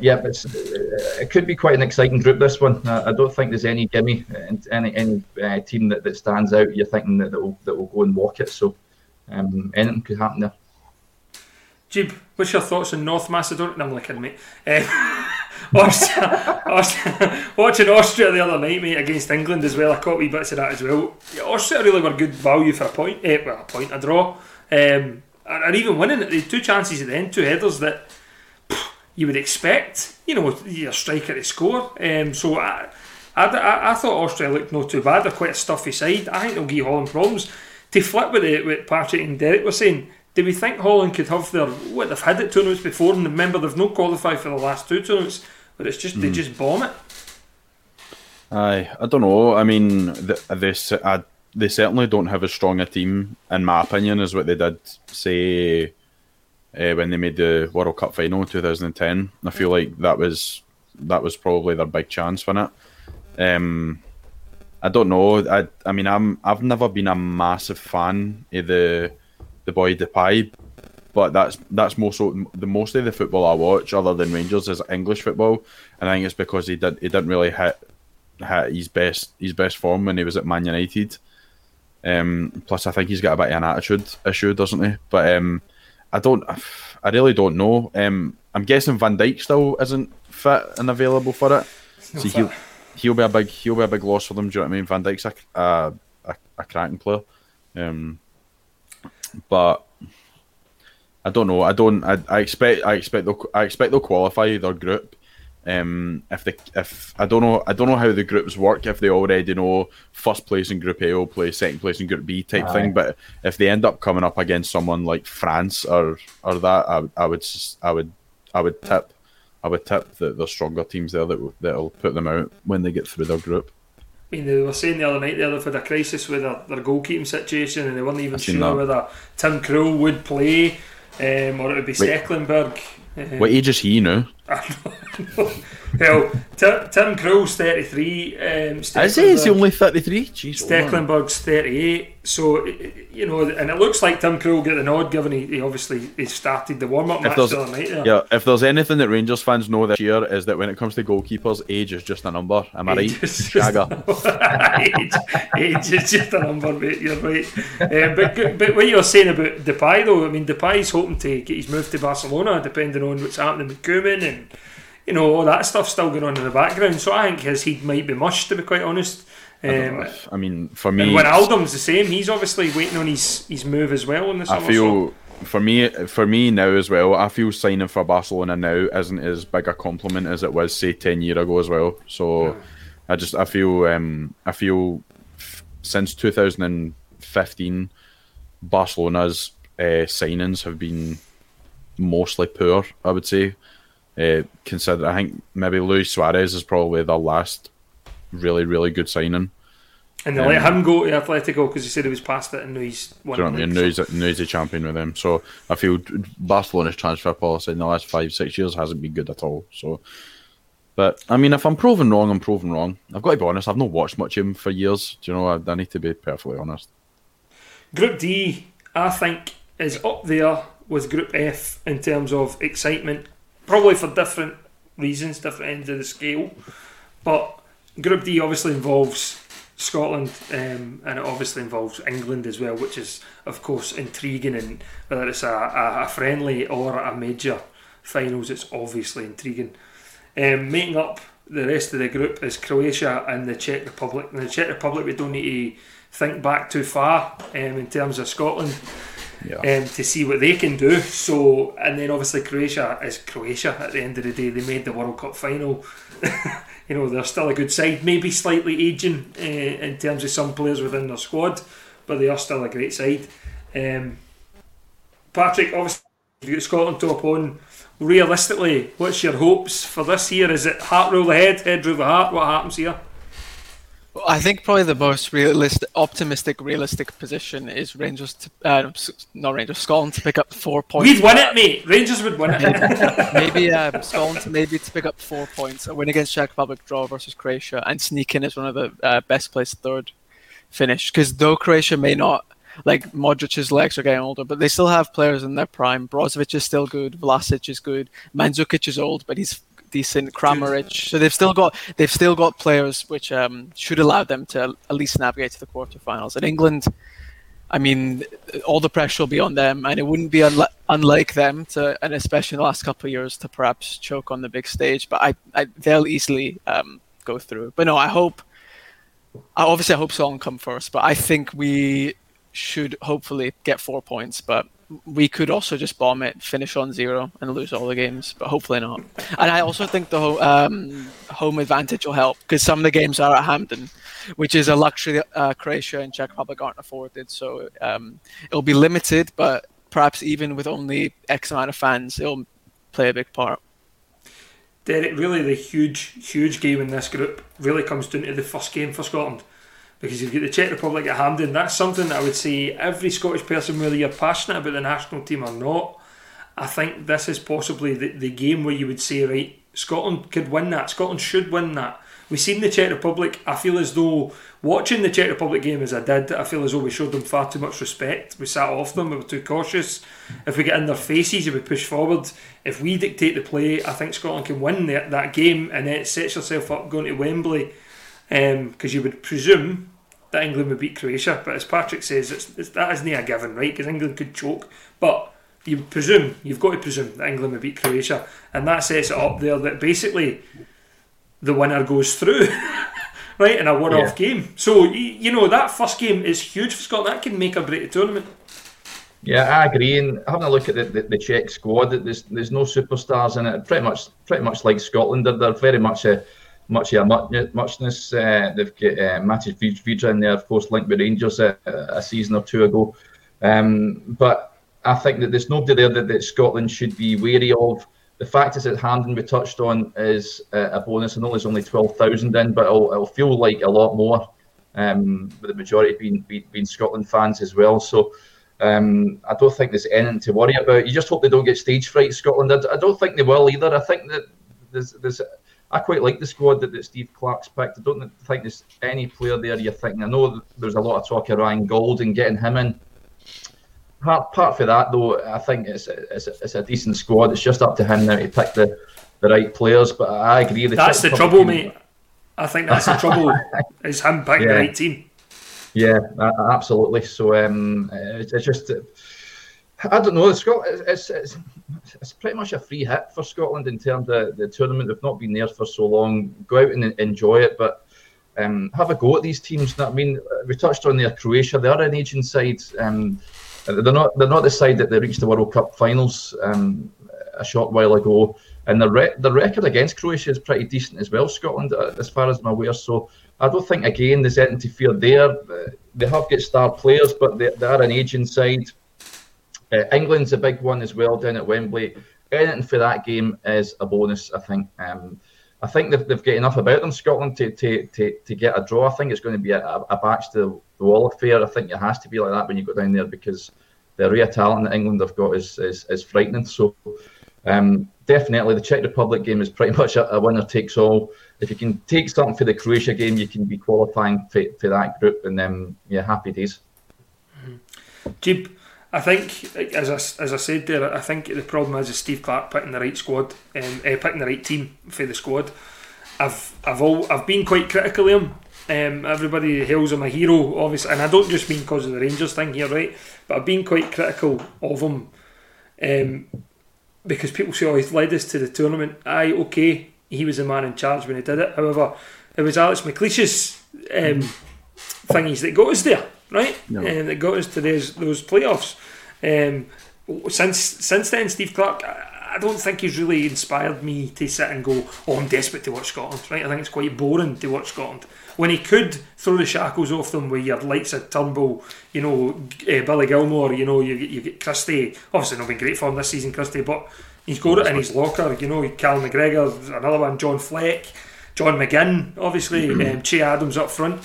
[SPEAKER 3] yeah, it's, uh, it could be quite an exciting group. This one, I don't think there's any gimme, any any uh, team that, that stands out. You're thinking that, that will that will go and walk it. So um, anything could happen there.
[SPEAKER 1] Jib, what's your thoughts on North Macedonia? No, I'm looking, mate. Uh, Austria, Austria, watching Austria the other night, mate, against England as well. I caught wee bits of that as well. Austria really were good value for a point, eh, well, a point, a draw, um, and, even winning it. They had two chances at the end, two headers that you would expect, you know, your striker to score. Um, so I, I, I, thought Austria looked not too bad. They're quite a stuffy side. I think they'll give Holland problems to flip with it, what Patrick and Derek were saying, do we think Holland could have their what they've had at tournaments before? And remember, they've not qualified for the last two tournaments, but it's just mm. they hmm. just bomb it.
[SPEAKER 2] Aye, I don't know. I mean, they, they, I, they certainly don't have as strong a team, in my opinion, as what they did say uh, when they made the World Cup final in 2010. I feel like that was that was probably their big chance for it. Um, I don't know. I I mean, I'm I've never been a massive fan of the the boy Depay, but that's that's most the most of the football I watch, other than Rangers, is English football, and I think it's because he didn't he didn't really hit hit his best his best form when he was at Man United. Um, plus, I think he's got a bit of an attitude issue, doesn't he? But um, I don't, I really don't know. Um, I'm guessing Van Dijk still isn't fit and available for it. So he'll, he'll be a big he'll be a big loss for them. Do you know what I mean? Van Dijk's a a, a, a cracking player, um, but I don't know. I don't. I, I expect. I expect. They'll, I expect they'll qualify their group. Um, if they, if I don't know, I don't know how the groups work. If they already know first place in Group A will play second place in Group B type Aye. thing. But if they end up coming up against someone like France or or that, I, I would I would I would tip I would tip that there's stronger teams there that that'll put them out when they get through their group.
[SPEAKER 1] I mean, they were saying the other night there they've had a crisis with their, their goalkeeping situation and they weren't even sure that. whether Tim Krul would play um, or it would be Stekelenburg.
[SPEAKER 2] Uh, what age is he now?
[SPEAKER 1] well, Tim, Tim Krul's 33. Um,
[SPEAKER 2] Is he? Is he only 33? Jeez,
[SPEAKER 1] Stekelenburg's 38. So, you know, and it looks like Tim Krul get the nod given he, he obviously he started the warm up match the other night.
[SPEAKER 2] Yeah, if there's anything that Rangers fans know this year is that when it comes to goalkeepers, age is just a number. Am I right?
[SPEAKER 1] Shagger? age, age is just a number, mate. You're right. Um, but, but what you're saying about Depay, though, I mean, Depay's hoping to get his move to Barcelona, depending on what's happening with Koeman and you know, all that stuff still going on in the background. So I think his heat might be mushed, to be quite honest.
[SPEAKER 2] Um, I, I, mean, for me,
[SPEAKER 1] when Wijnaldum's the same. He's obviously waiting on his, his move as well in the summer.
[SPEAKER 2] I feel for me, for me now as well. I feel signing for Barcelona now isn't as big a compliment as it was say ten year ago as well. So yeah. I just I feel um, I feel f- since 2015, Barcelona's uh, signings have been mostly poor. I would say. Uh, consider, I think maybe Luis Suarez is probably the last really, really good signing.
[SPEAKER 1] And they um, let him go to Atletico because he said he was past it and now he's
[SPEAKER 2] won. Do you know what I mean? Now he's, he's a champion with them. So I feel Barcelona's transfer policy in the last five, six years hasn't been good at all. So, but I mean, if I'm proven wrong, I'm proven wrong. I've got to be honest. I've not watched much of him for years. Do you know? I, I need to be perfectly honest.
[SPEAKER 1] Group D, I think, is up there with Group F in terms of excitement, probably for different reasons, different ends of the scale. But Group D obviously involves Scotland um, and it obviously involves England as well, which is, of course, intriguing. And whether it's a, a, a friendly or a major finals, it's obviously intriguing. Um, making up the rest of the group is Croatia and the Czech Republic. And the Czech Republic, we don't need to think back too far um, in terms of Scotland yeah. um, to see what they can do. So, and then obviously Croatia is Croatia. At the end of the day, they made the World Cup final. you know, they're still a good side, maybe slightly aging uh, in terms of some players within their squad, but they are still a great side. Um, Patrick, obviously, you've got Scotland top on. Realistically, what's your hopes for this year? Is it heart rule the head, head rule the heart? What happens here?
[SPEAKER 4] I think probably the most realistic, optimistic, realistic position is Rangers to uh, not Rangers, Scotland to pick up four points.
[SPEAKER 1] We'd win it, mate. Rangers would win it.
[SPEAKER 4] maybe um, Scotland maybe to pick up four points, a win against Czech Republic, draw versus Croatia, and sneak in as one of the uh, best placed third finish. Because though Croatia may not like Modric's legs are getting older, but they still have players in their prime. Brozovic is still good. Vlasic is good. Mandzukic is old, but he's decent. Kramaric. So they've still got they've still got players which um, should allow them to at least navigate to the quarterfinals. And England, I mean, all the pressure will be on them, and it wouldn't be unli- unlike them to, and especially in the last couple of years, to perhaps choke on the big stage. But I, I they'll easily um, go through. But no, I hope. I obviously I hope Scotland come first, but I think we should hopefully get four points. But we could also just bomb it, finish on zero, and lose all the games, but hopefully not. And I also think the um, home advantage will help because some of the games are at Hampden, which is a luxury uh, Croatia and Czech Republic aren't afforded. So um, it'll be limited, but perhaps even with only X amount of fans, it'll play a big part.
[SPEAKER 1] Derek, really the huge, huge game in this group really comes down to the first game for Scotland because you've got the Czech Republic at Hampden. That's something that I would say every Scottish person, whether you're passionate about the national team or not, I think this is possibly the, the game where you would say, right, Scotland could win that. Scotland should win that. We've seen the Czech Republic. I feel as though watching the Czech Republic game as I did, I feel as though we showed them far too much respect. We sat off them. We were too cautious. If we get in their faces, if we push forward, if we dictate the play, I think Scotland can win that, that game, and then it sets yourself up going to Wembley because um, you would presume that England would beat Croatia. But as Patrick says, it's, it's, that isn't a given, right? Because England could choke. But you presume, you've got to presume that England would beat Croatia. And that sets it up there that basically the winner goes through, right, in a one off yeah. game. So, you know, that first game is huge for Scotland. That can make or break the tournament.
[SPEAKER 3] Yeah, I agree. And having a look at the, the, the Czech squad, there's there's no superstars in it. Pretty much, pretty much like Scotland. They're, they're very much a much yeah, muchness. Uh, they've got uh, Matis Vydra in there, of course, linked with Rangers a, a season or two ago. Um, but I think that there's nobody there that, that, Scotland should be wary of. The fact is that Hampden we touched on is uh, a bonus. I know there's only 12,000 in, but it'll, it'll, feel like a lot more, um, with the majority being, being, being Scotland fans as well. So um, I don't think there's anything to worry about. You just hope they don't get stage fright, Scotland. I, I don't think they will either. I think that there's, there's I quite like the squad that, that Steve Clarke's picked. I don't think there's any player there you're thinking. I know there's a lot of talk of Ryan Gauld and getting him in. Part, part for that though, I think it's a, it's, a, it's a decent squad. It's just up to him now to pick the, the right players. But I agree.
[SPEAKER 1] The that's the trouble, team, mate. I think that's the trouble. is him picking yeah. the right team.
[SPEAKER 3] Yeah, absolutely. So um, it's, it's just. I don't know. Scotland, it's, it's, it's pretty much a free hit for Scotland in terms of the tournament. They've not been there for so long. Go out and enjoy it, but um, have a go at these teams. I mean, we touched on their Croatia. They are an aging side. Um, they're not. They're not the side that they reached the World Cup finals um, a short while ago. And the re- the record against Croatia is pretty decent as well. Scotland, uh, as far as I'm aware. So I don't think again there's anything to fear there. They have got star players, but they, they are an aging side. Uh, England's a big one as well down at Wembley. Anything for that game is a bonus, I think. Um, I think they've, they've got enough about them, Scotland, to, to, to, to get a draw. I think it's going to be a, a back to the, wall affair. I think it has to be like that when you go down there because the array of talent that England have got is, is, is frightening. So um, definitely the Czech Republic game is pretty much a, a, winner takes all. If you can take something for the Croatia game, you can be qualifying for, for that group, and then yeah, happy days.
[SPEAKER 1] Mm-hmm. I think, as I, as I said there, I think the problem is, is Steve Clarke picking the right squad, um, uh, picking the right team for the squad. I've I've all I've been quite critical of him. Um, everybody hails him a hero, obviously, and I don't just mean because of the Rangers thing here, right? But I've been quite critical of him um, because people say, "Oh, he's led us to the tournament." Aye, okay, he was the man in charge when he did it. However, it was Alex McLeish's um, thingies that got us there right? No. And it got us to those those playoffs. Um, since since then, Steve Clarke, I, don't think he's really inspired me to sit and go, "Oh, I'm desperate to watch Scotland." Right? I think it's quite boring to watch Scotland when he could throw the shackles off them with your lights of Turnbull, you know, uh, Billy Gilmour, you know, you, you get Christie. Obviously, not been great for him this season, Christie, but he's got it in his locker. You know, Cal McGregor, another one, John Fleck, John McGinn, obviously, um, Che Adams up front.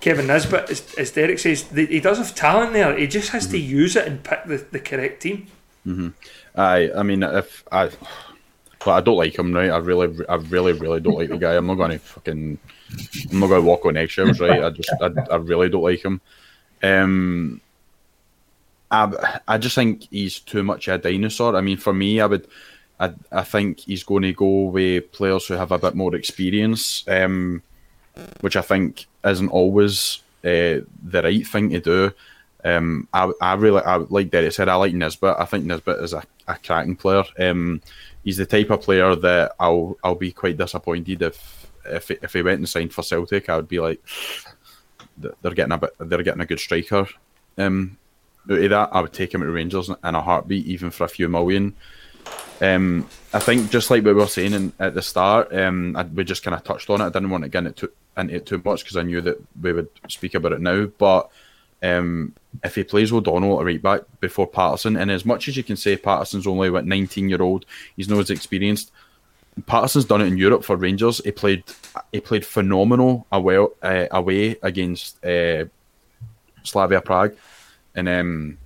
[SPEAKER 1] Kevin Nisbet, as, as Derek says, he does have talent there. He just has mm-hmm. to use it and pick the, the correct team.
[SPEAKER 2] Mm-hmm. I, I mean, if I, well, I don't like him, right? I really, I really, really don't like the guy. I'm not going to fucking, I'm not going to walk on eggshells, right? I just, I, I really don't like him. Um, I, I just think he's too much a dinosaur. I mean, for me, I would, I, I think he's going to go with players who have a bit more experience. Um, which I think isn't always uh, the right thing to do. Um, I, I really, I, like Derek said, I like Nisbet. I think Nisbet is a, a cracking player. Um, he's the type of player that I'll I'll be quite disappointed if if if he went and signed for Celtic. I would be like, they're getting a bit, they're getting a good striker. Um, out of that, I would take him to Rangers in a heartbeat, even for a few million. Um, I think just like we were saying in, at the start, um, I, we just kind of touched on it. I didn't want to get into, into it too much because I knew that we would speak about it now. But um, if he plays O'Donnell at right back before Patterson, and as much as you can say Patterson's only what 19 year old, he's not as experienced. Patterson's done it in Europe for Rangers. He played he played phenomenal away, uh, away against uh, Slavia Prague, and um,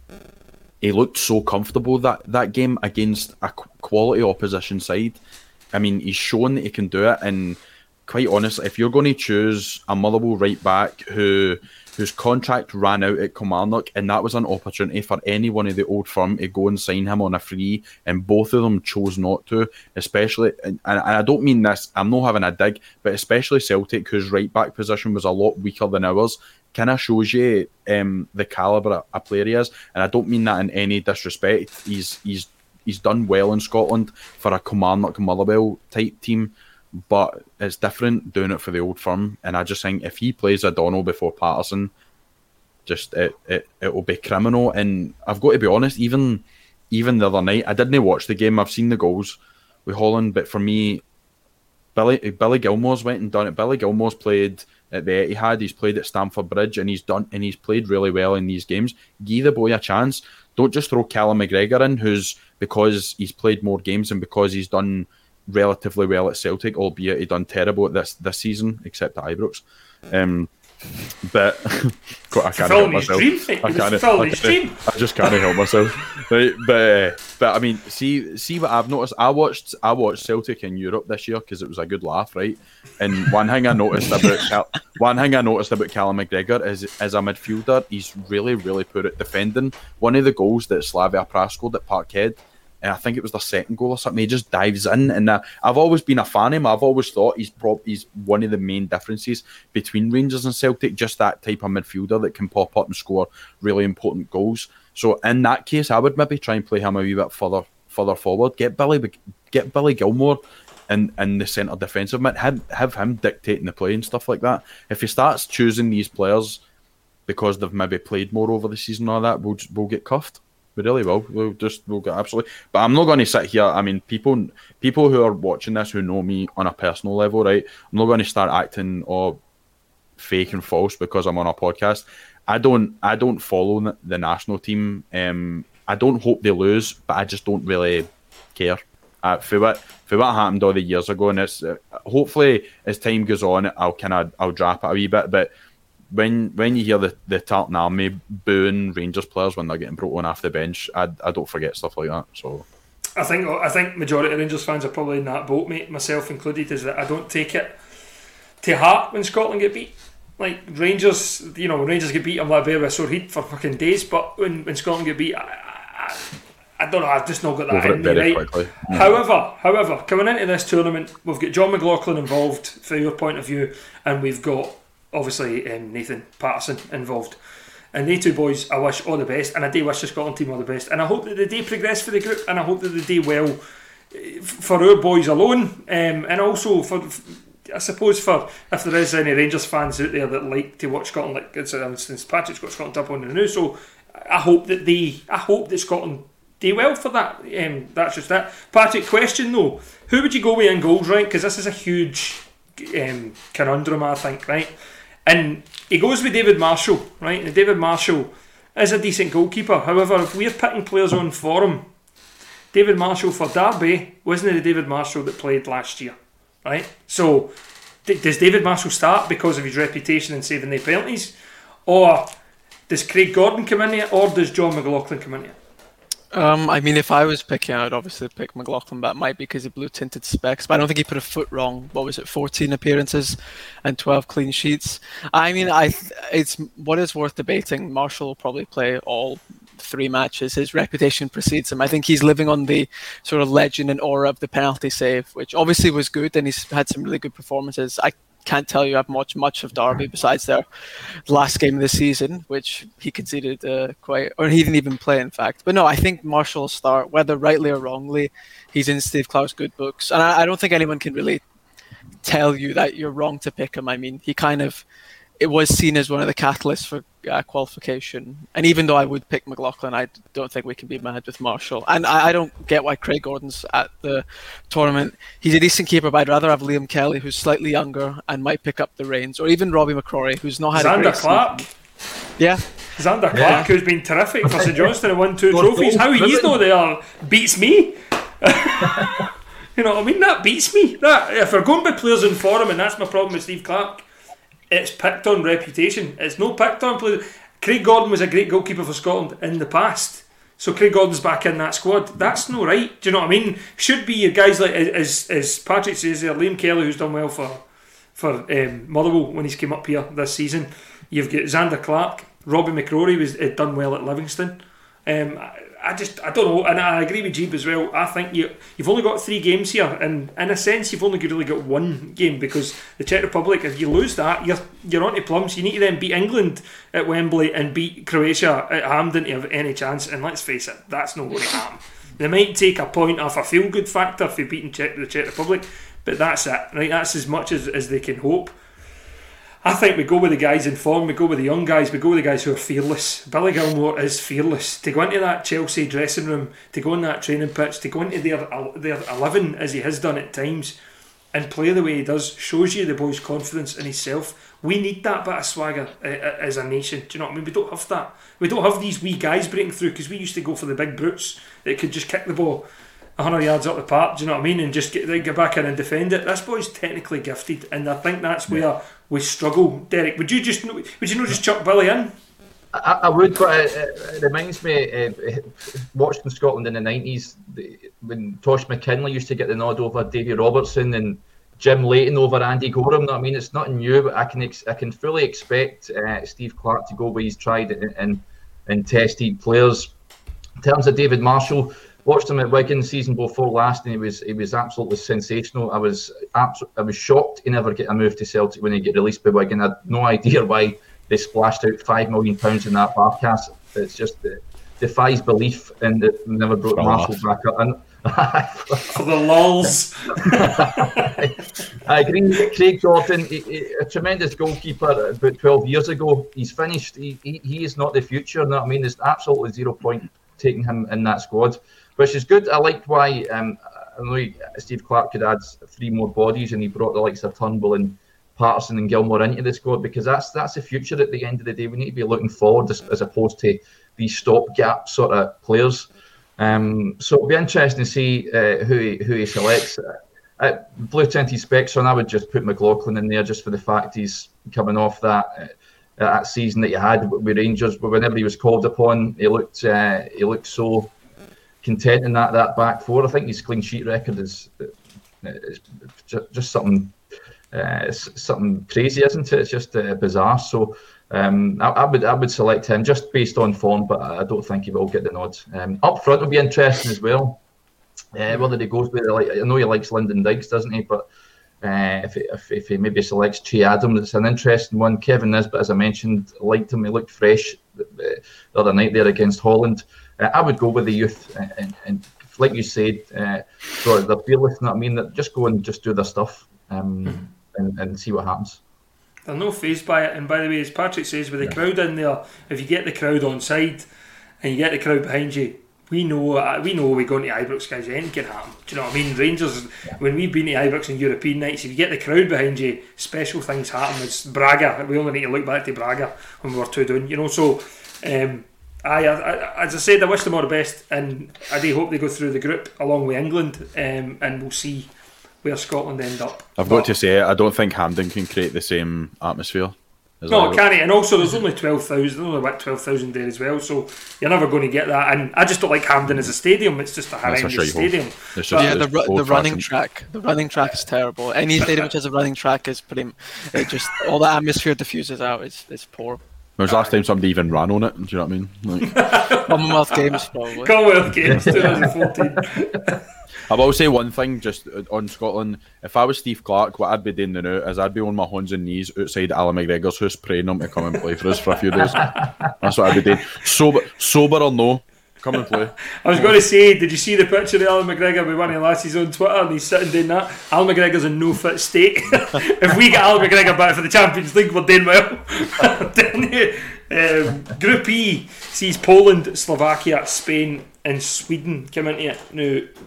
[SPEAKER 2] he looked so comfortable that, that game against a quality opposition side. I mean, he's shown that he can do it. And quite honestly, if you're going to choose a Motherwell right back who whose contract ran out at Kilmarnock, and that was an opportunity for any one of the old firm to go and sign him on a free, and both of them chose not to. Especially, and, and I don't mean this, I'm not having a dig, but especially Celtic, whose right back position was a lot weaker than ours, kind of shows you um, the caliber a player he is, and I don't mean that in any disrespect. He's he's he's done well in Scotland for a Kilmarnock Motherwell type team, but it's different doing it for the old firm. And I just think if he plays O'Donnell before Patterson, just it it it will be criminal. And I've got to be honest, even even the other night, I didn't watch the game. I've seen the goals with Holland, but for me, Billy Billy Gilmour's went and done it. Billy Gilmour's played at the Etihad. He's played at Stamford Bridge, and he's done and he's played really well in these games. Give the boy a chance. Don't just throw Callum McGregor in, who's because he's played more games and because he's done relatively well at Celtic, albeit he done terrible at this this season, except at Ibrox. Um, but I can't help myself. I can't, I, can't, I just can't help myself. Right, but uh, but I mean, see see what I've noticed. I watched I watched Celtic in Europe this year because it was a good laugh, right? And one thing I noticed about Cal- one thing I noticed about Callum McGregor is as a midfielder, he's really really poor at defending. One of the goals that Slavia Prague scored at Parkhead I think it was the second goal or something. He just dives in, and uh, I've always been a fan of him. I've always thought he's prob- he's one of the main differences between Rangers and Celtic. Just that type of midfielder that can pop up and score really important goals. So in that case, I would maybe try and play him a wee bit further further forward. Get Billy get Billy Gilmour in, in the centre defensive mid. Have, have him dictating the play and stuff like that. If he starts choosing these players because they've maybe played more over the season or that, we'll we'll get cuffed. We really will. We'll just we'll get absolutely. But I'm not going to sit here. I mean, people people who are watching this who know me on a personal level, right? I'm not going to start acting or fake and false because I'm on a podcast. I don't I don't follow the national team. Um, I don't hope they lose, but I just don't really care. Uh, for what for what happened all the years ago, and it's uh, hopefully as time goes on, I'll kind of I'll drop it a wee bit, but when when you hear the, the Tartan Army booing Rangers players when they're getting brought on off the bench, I, I don't forget stuff like that. So
[SPEAKER 1] I think oh, I think majority of Rangers fans are probably in that boat, mate, myself included, is that I don't take it to heart when Scotland get beat. Like Rangers, you know, when Rangers get beat, I'm like bear with sore heat for fucking days. But when, when Scotland get beat, I, I, I don't know. I've just not got that Over in me, right? Quickly. Mm. However, however, coming into this tournament, we've got Jon McLaughlin involved, from your point of view, and we've got obviously um, Nathan Patterson involved. And they two boys, I wish all the best, and I do wish the Scotland team all the best. And I hope that the day progress for the group, and I hope that they do well eh, for our boys alone, um, and also for, I suppose, for if there is any Rangers fans out there that like to watch Scotland, like instance, Patrick's got Scotland up on the news, so I hope that they, I hope that Scotland do well for that. Um, that's just that. Patrick, question though, who would you go with in goals, right? Because this is a huge um, conundrum, I think, right? And he goes with David Marshall, right? And David Marshall is a decent goalkeeper. However, if we're picking players on for him, David Marshall for Derby wasn't it the David Marshall that played last year, right? So, d- does David Marshall start because of his reputation in saving the penalties, or does Craig Gordon come in here, or does Jon McLaughlin come in here?
[SPEAKER 4] Um, I mean, if I was picking, I'd obviously pick McLaughlin, but it might be because of blue tinted specs. But I don't think he put a foot wrong. What was it, 14 appearances and 12 clean sheets? I mean, I it's what is worth debating. Marshall will probably play all three matches. His reputation precedes him. I think he's living on the sort of legend and aura of the penalty save, which obviously was good, and he's had some really good performances. I can't tell you I've watched much of Derby besides their last game of the season, which he conceded uh, quite, or he didn't even play, in fact. But no, I think Marshall will start, whether rightly or wrongly. He's in Steve Clarke's good books, and I, I don't think anyone can really tell you that you're wrong to pick him. I mean, he kind of it was seen as one of the catalysts for uh, qualification. And even though I would pick McLaughlin, I don't think we can be mad with Marshall. And I, I, don't get why Craig Gordon's at the tournament. He's a decent keeper, but I'd rather have Liam Kelly, who's slightly younger and might pick up the reins, or even Robbie McCrorie, who's not had
[SPEAKER 1] Zander
[SPEAKER 4] a great
[SPEAKER 1] Clark.
[SPEAKER 4] Yeah.
[SPEAKER 1] Zander Clark, yeah. who's been terrific for St Johnstone and won two trophies. How he's not there beats me. you know what I mean? That beats me. That if we're going by players in form, and that's my problem with Steve Clarke it's picked on reputation. It's no picked on play. Craig Gordon was a great goalkeeper for Scotland in the past. So Craig Gordon's back in that squad. That's no right. Do you know what I mean? Should be your guys like as as Patrick says there, Liam Kelly who's done well for for um, Motherwell when he's came up here this season. You've got Zander Clark, Robbie McCrorie was had done well at Livingston. Um, I just I don't know, and I agree with Geeb as well. I think you you've only got three games here, and in a sense you've only really got one game because the Czech Republic. If you lose that, you're you're on to plums. You need to then beat England at Wembley and beat Croatia at Hampden to have any chance. And let's face it, that's not going to happen. They might take a point off a feel good factor for beating Czech, the Czech Republic, but that's it. Right, that's as much as, as they can hope. I think we go with the guys in form, we go with the young guys, we go with the guys who are fearless. Billy Gilmour is fearless. To go into that Chelsea dressing room, to go on that training pitch, to go into their, their 11 as he has done at times, and play the way he does, shows you the boy's confidence in himself. We need that bit of swagger uh, uh, as a nation. Do you know what I mean? We don't have that. We don't have these wee guys breaking through because we used to go for the big brutes that could just kick the ball 100 yards up the park, do you know what I mean? And just get, get back in and defend it. This boy's technically gifted, and I think that's where yeah. We struggle. Derek, would you just would you not just chuck Billy in?
[SPEAKER 3] I, I would, but it, it reminds me uh, watching Scotland in the 90s when Tosh McKinlay used to get the nod over Davy Robertson and Jim Leighton over Andy Goram. I mean, it's not new, but I can ex- I can fully expect uh, Steve Clarke to go where he's tried and, and, and tested players. In terms of David Marshall, watched him at Wigan season before last, and he was he was absolutely sensational. I was abs- I was shocked he never get a move to Celtic when he get released by Wigan. I had no idea why they splashed out five million pounds in that Barkas. It's just it defies belief, and it never brought Marshall back up. And
[SPEAKER 1] for the lulls.
[SPEAKER 3] I agree. Craig Gordon, he, he, a tremendous goalkeeper uh, about 12 years ago. He's finished. He, he, he is not the future. No, I mean, there's absolutely zero point taking him in that squad, which is good. I liked why. Um, I know Steve Clarke could add three more bodies, and he brought the likes of Turnbull and Patterson and Gilmour into the squad because that's that's the future. At the end of the day, we need to be looking forward as, as opposed to these stopgap sort of players. Um, so it'll be interesting to see uh, who he, who he selects. Uh, blue tinted specs on, I would just put McLaughlin in there just for the fact he's coming off that uh, that season that he had with Rangers. But whenever he was called upon, he looked uh, he looked so content in that that back four. I think his clean sheet record is, is just, something uh, something crazy, isn't it? It's just uh, bizarre. So um, I, I, would I would select him just based on form, but I don't think he will get the nod. Um, up front will be interesting as well. Uh, whether he goes with like I know he likes Lyndon Dykes, doesn't he? But uh, if, if, if he maybe selects Che Adam, it's an interesting one. Kevin is, but as I mentioned, liked him. He looked fresh the, the other night there against Holland. Uh, I would go with the youth and, and, and like you said, uh, so they're fearless. I mean, that just go and just do their stuff um, and, and see what happens.
[SPEAKER 1] They're no phased by it. And by the way, as Patrick says, with the yeah. crowd in there, if you get the crowd on side and you get the crowd behind you, we know uh, we know we're going to Ibrox guys, anything can happen. Do you know what I mean? Rangers, yeah. when we've been to Ibrox in European nights, if you get the crowd behind you, special things happen. It's Braga. We only need to look back to Braga when we were two down. You know, so um, I, I, as I said, I wish them all the best, and I do hope they go through the group along with England, um, and we'll see where Scotland end up.
[SPEAKER 2] I've got to say, I don't think Hampden can create the same atmosphere.
[SPEAKER 1] No, can it? And also, there's only twelve thousand. Only about twelve thousand there as well. So you're never going to get that. And I just don't like Hampden as a stadium. It's just a horrendous stadium.
[SPEAKER 4] yeah, the, the running track. The running track is terrible. Any stadium which has a running track is pretty. It just all the atmosphere diffuses out. It's it's poor.
[SPEAKER 2] When was the last time somebody even ran on it? Do you know what I mean?
[SPEAKER 4] Like... Commonwealth Games, probably.
[SPEAKER 1] Commonwealth Games 2014.
[SPEAKER 2] I will say one thing just on Scotland. If I was Steve Clarke, what I'd be doing now is I'd be on my hands and knees outside Allan McGregor's house praying him to come and play for us for a few days. That's what I'd be doing. Sober, sober or no, come and play.
[SPEAKER 1] I was going to say, did you see the picture of Allan McGregor with one of lassies on Twitter and he's sitting doing that? Allan McGregor's in no fit state. if we get Allan McGregor back for the Champions League, we're doing well. um, Group E sees Poland, Slovakia, Spain, and Sweden come into it. Now,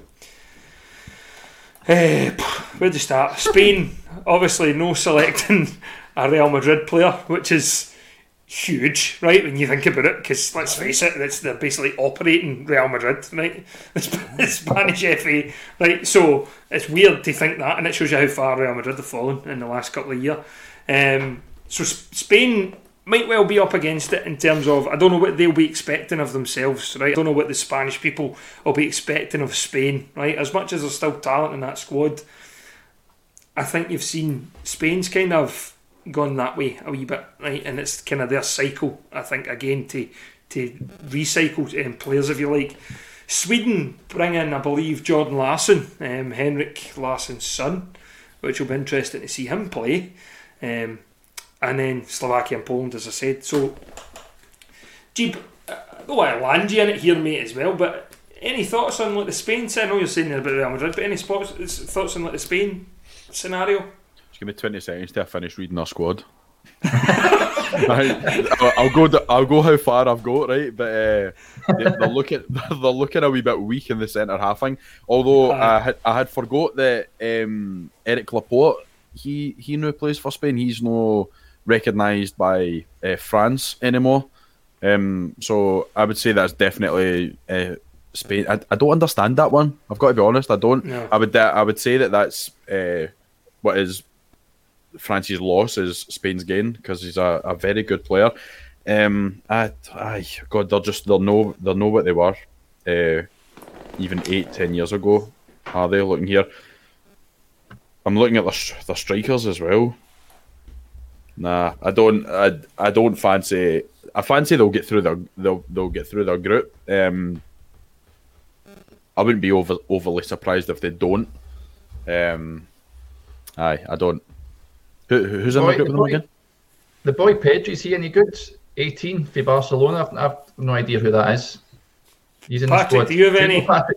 [SPEAKER 1] uh, where do you start? Spain, obviously, no selecting a Real Madrid player, which is huge, right? When you think about it, because let's face it, it's they're basically operating Real Madrid, right? The Spanish FA, right? So it's weird to think that, and it shows you how far Real Madrid have fallen in the last couple of years. Um, so Spain might well be up against it in terms of I don't know what they'll be expecting of themselves, right? I don't know what the Spanish people will be expecting of Spain, right? As much as there's still talent in that squad, I think you've seen Spain's kind of gone that way a wee bit, right? And it's kind of their cycle, I think, again to to recycle um, players if you like. Sweden bring in, I believe, Jordan Larsson, um, Henrik Larsson's son, which will be interesting to see him play. Um, and then Slovakia and Poland, as I said. So, Geeb, I don't want to land you in it here, mate, as well. But any thoughts on like the Spain? I know you're saying about Real Madrid, but any spots, thoughts on like the Spain scenario?
[SPEAKER 2] Give me twenty seconds to finish reading our squad. I, will go. I'll go how far I've got, right? But uh, they, are looking. They're looking a wee bit weak in the centre halfing. Although uh, I had I had forgot that um, Aymeric Laporte. He he now plays for Spain. He's no recognised by uh, France anymore. Um, so I would say that's definitely uh, Spain. I, I don't understand that one. I've got to be honest. I don't. I would I would say that that's uh, what is France's loss is Spain's gain because he's a, a very good player. Um, I, I God, they're just they'll know know what they were, uh, even eight ten years ago. Are they looking here? I'm looking at the the strikers as well. Nah, I don't. I, I don't fancy. I fancy they'll get through their they'll they'll get through their group. Um, I wouldn't be over, overly surprised if they don't. Um, aye, I don't. Who, who's in
[SPEAKER 3] Boy,
[SPEAKER 2] the group
[SPEAKER 3] the
[SPEAKER 2] with them
[SPEAKER 3] boy-
[SPEAKER 2] again?
[SPEAKER 3] The boy Pedri, is he any good? 18 for Barcelona. I've, I've no idea who that is. He's in
[SPEAKER 1] Patrick,
[SPEAKER 3] the squad.
[SPEAKER 1] do you have any?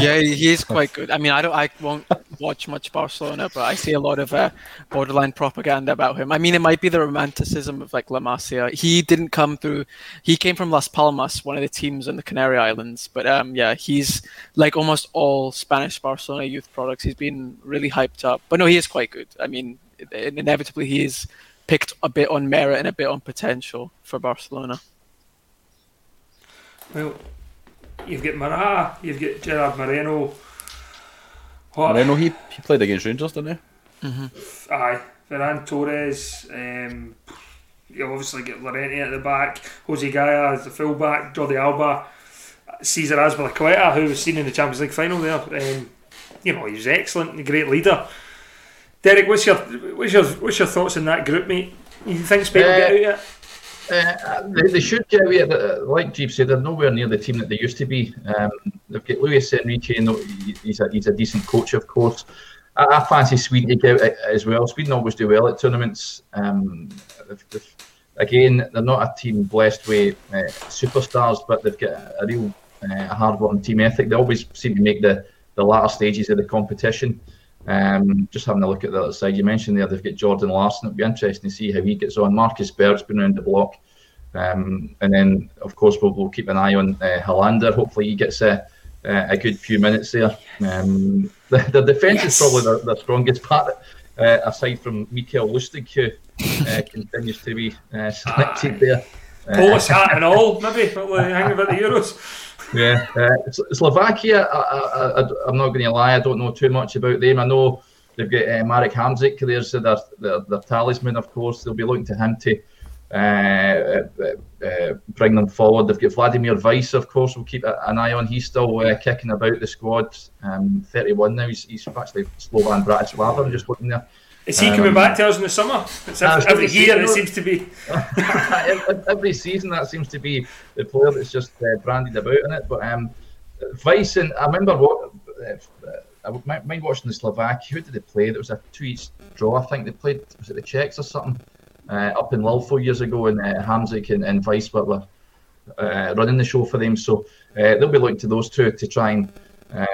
[SPEAKER 4] Yeah, he is quite good. I mean, I don't, I won't watch much Barcelona, but I see a lot of uh, borderline propaganda about him. I mean, it might be the romanticism of like La Masia. He didn't come through. He came from Las Palmas, one of the teams in the Canary Islands. But um, yeah, he's like almost all Spanish Barcelona youth products. He's been really hyped up. But no, he is quite good. I mean, in- inevitably, he is picked a bit on merit and a bit on potential for Barcelona.
[SPEAKER 1] Well, you've got Mara, you've got Gerard Moreno. What?
[SPEAKER 2] Moreno, he, he played against Rangers, didn't he?
[SPEAKER 1] Aye, Ferran Torres. Um, you obviously get Llorente at the back, Jose Gaya as the fullback, Jordi Alba, Cesar Azpilicueta, who was seen in the Champions League final there. Um, you know, he was excellent, a great leader. Derek, what's your what's your what's your thoughts on that group, mate? You think Spain will
[SPEAKER 3] Uh,
[SPEAKER 1] get out yet?
[SPEAKER 3] Uh, they, they should get away. Uh, like Geeb said, they're nowhere near the team that they used to be. Um, they've got Luis Enrique. He- he's a he's a decent coach, of course. I, I fancy Sweden to get out as well. Sweden always do well at tournaments. Um, again, they're not a team blessed with uh, superstars, but they've got a real uh, hard-working team ethic. They always seem to make the the latter stages of the competition. Um, just having a look at the other side, you mentioned there they've got Jordan Larsson. It'll be interesting to see how he gets on. Marcus Berg's been around the block. Um, and then, of course, we'll, we'll keep an eye on uh, Hollander. Hopefully, he gets a, a good few minutes there. Um, the, the defence
[SPEAKER 1] Yes.
[SPEAKER 3] is probably the, the strongest part, uh, aside from Mikael Lustig, who uh, continues to be uh, selected there. Uh,
[SPEAKER 1] Polish hat and all, maybe. What will they hang about the Euros?
[SPEAKER 3] yeah, uh, Slovakia. I, I'm not going to lie. I don't know too much about them. I know they've got uh, Marek Hamsik. There's their, their their talisman, of course. They'll be looking to him to uh, uh, uh, bring them forward. They've got Vladimir Weiss, of course. We'll keep an eye on. He's still uh, kicking about the squad. Um, 31 now. He's, he's actually Slovan Bratislava. I'm just looking there.
[SPEAKER 1] Is he coming
[SPEAKER 3] Um,
[SPEAKER 1] back to us in the summer? It's every, every year it seems to be.
[SPEAKER 3] every, season that seems to be the player that's just uh, branded about in it. But um, Weiss and I remember what uh, I mind watching the Slovakia. Who did they play? There was a two each draw. I think they played. Was it the Czechs or something? Uh, up in Lille four years ago, and uh, Hamsik and, and Weiss were were, uh, running the show for them. So uh, they'll be looking to those two to try and um,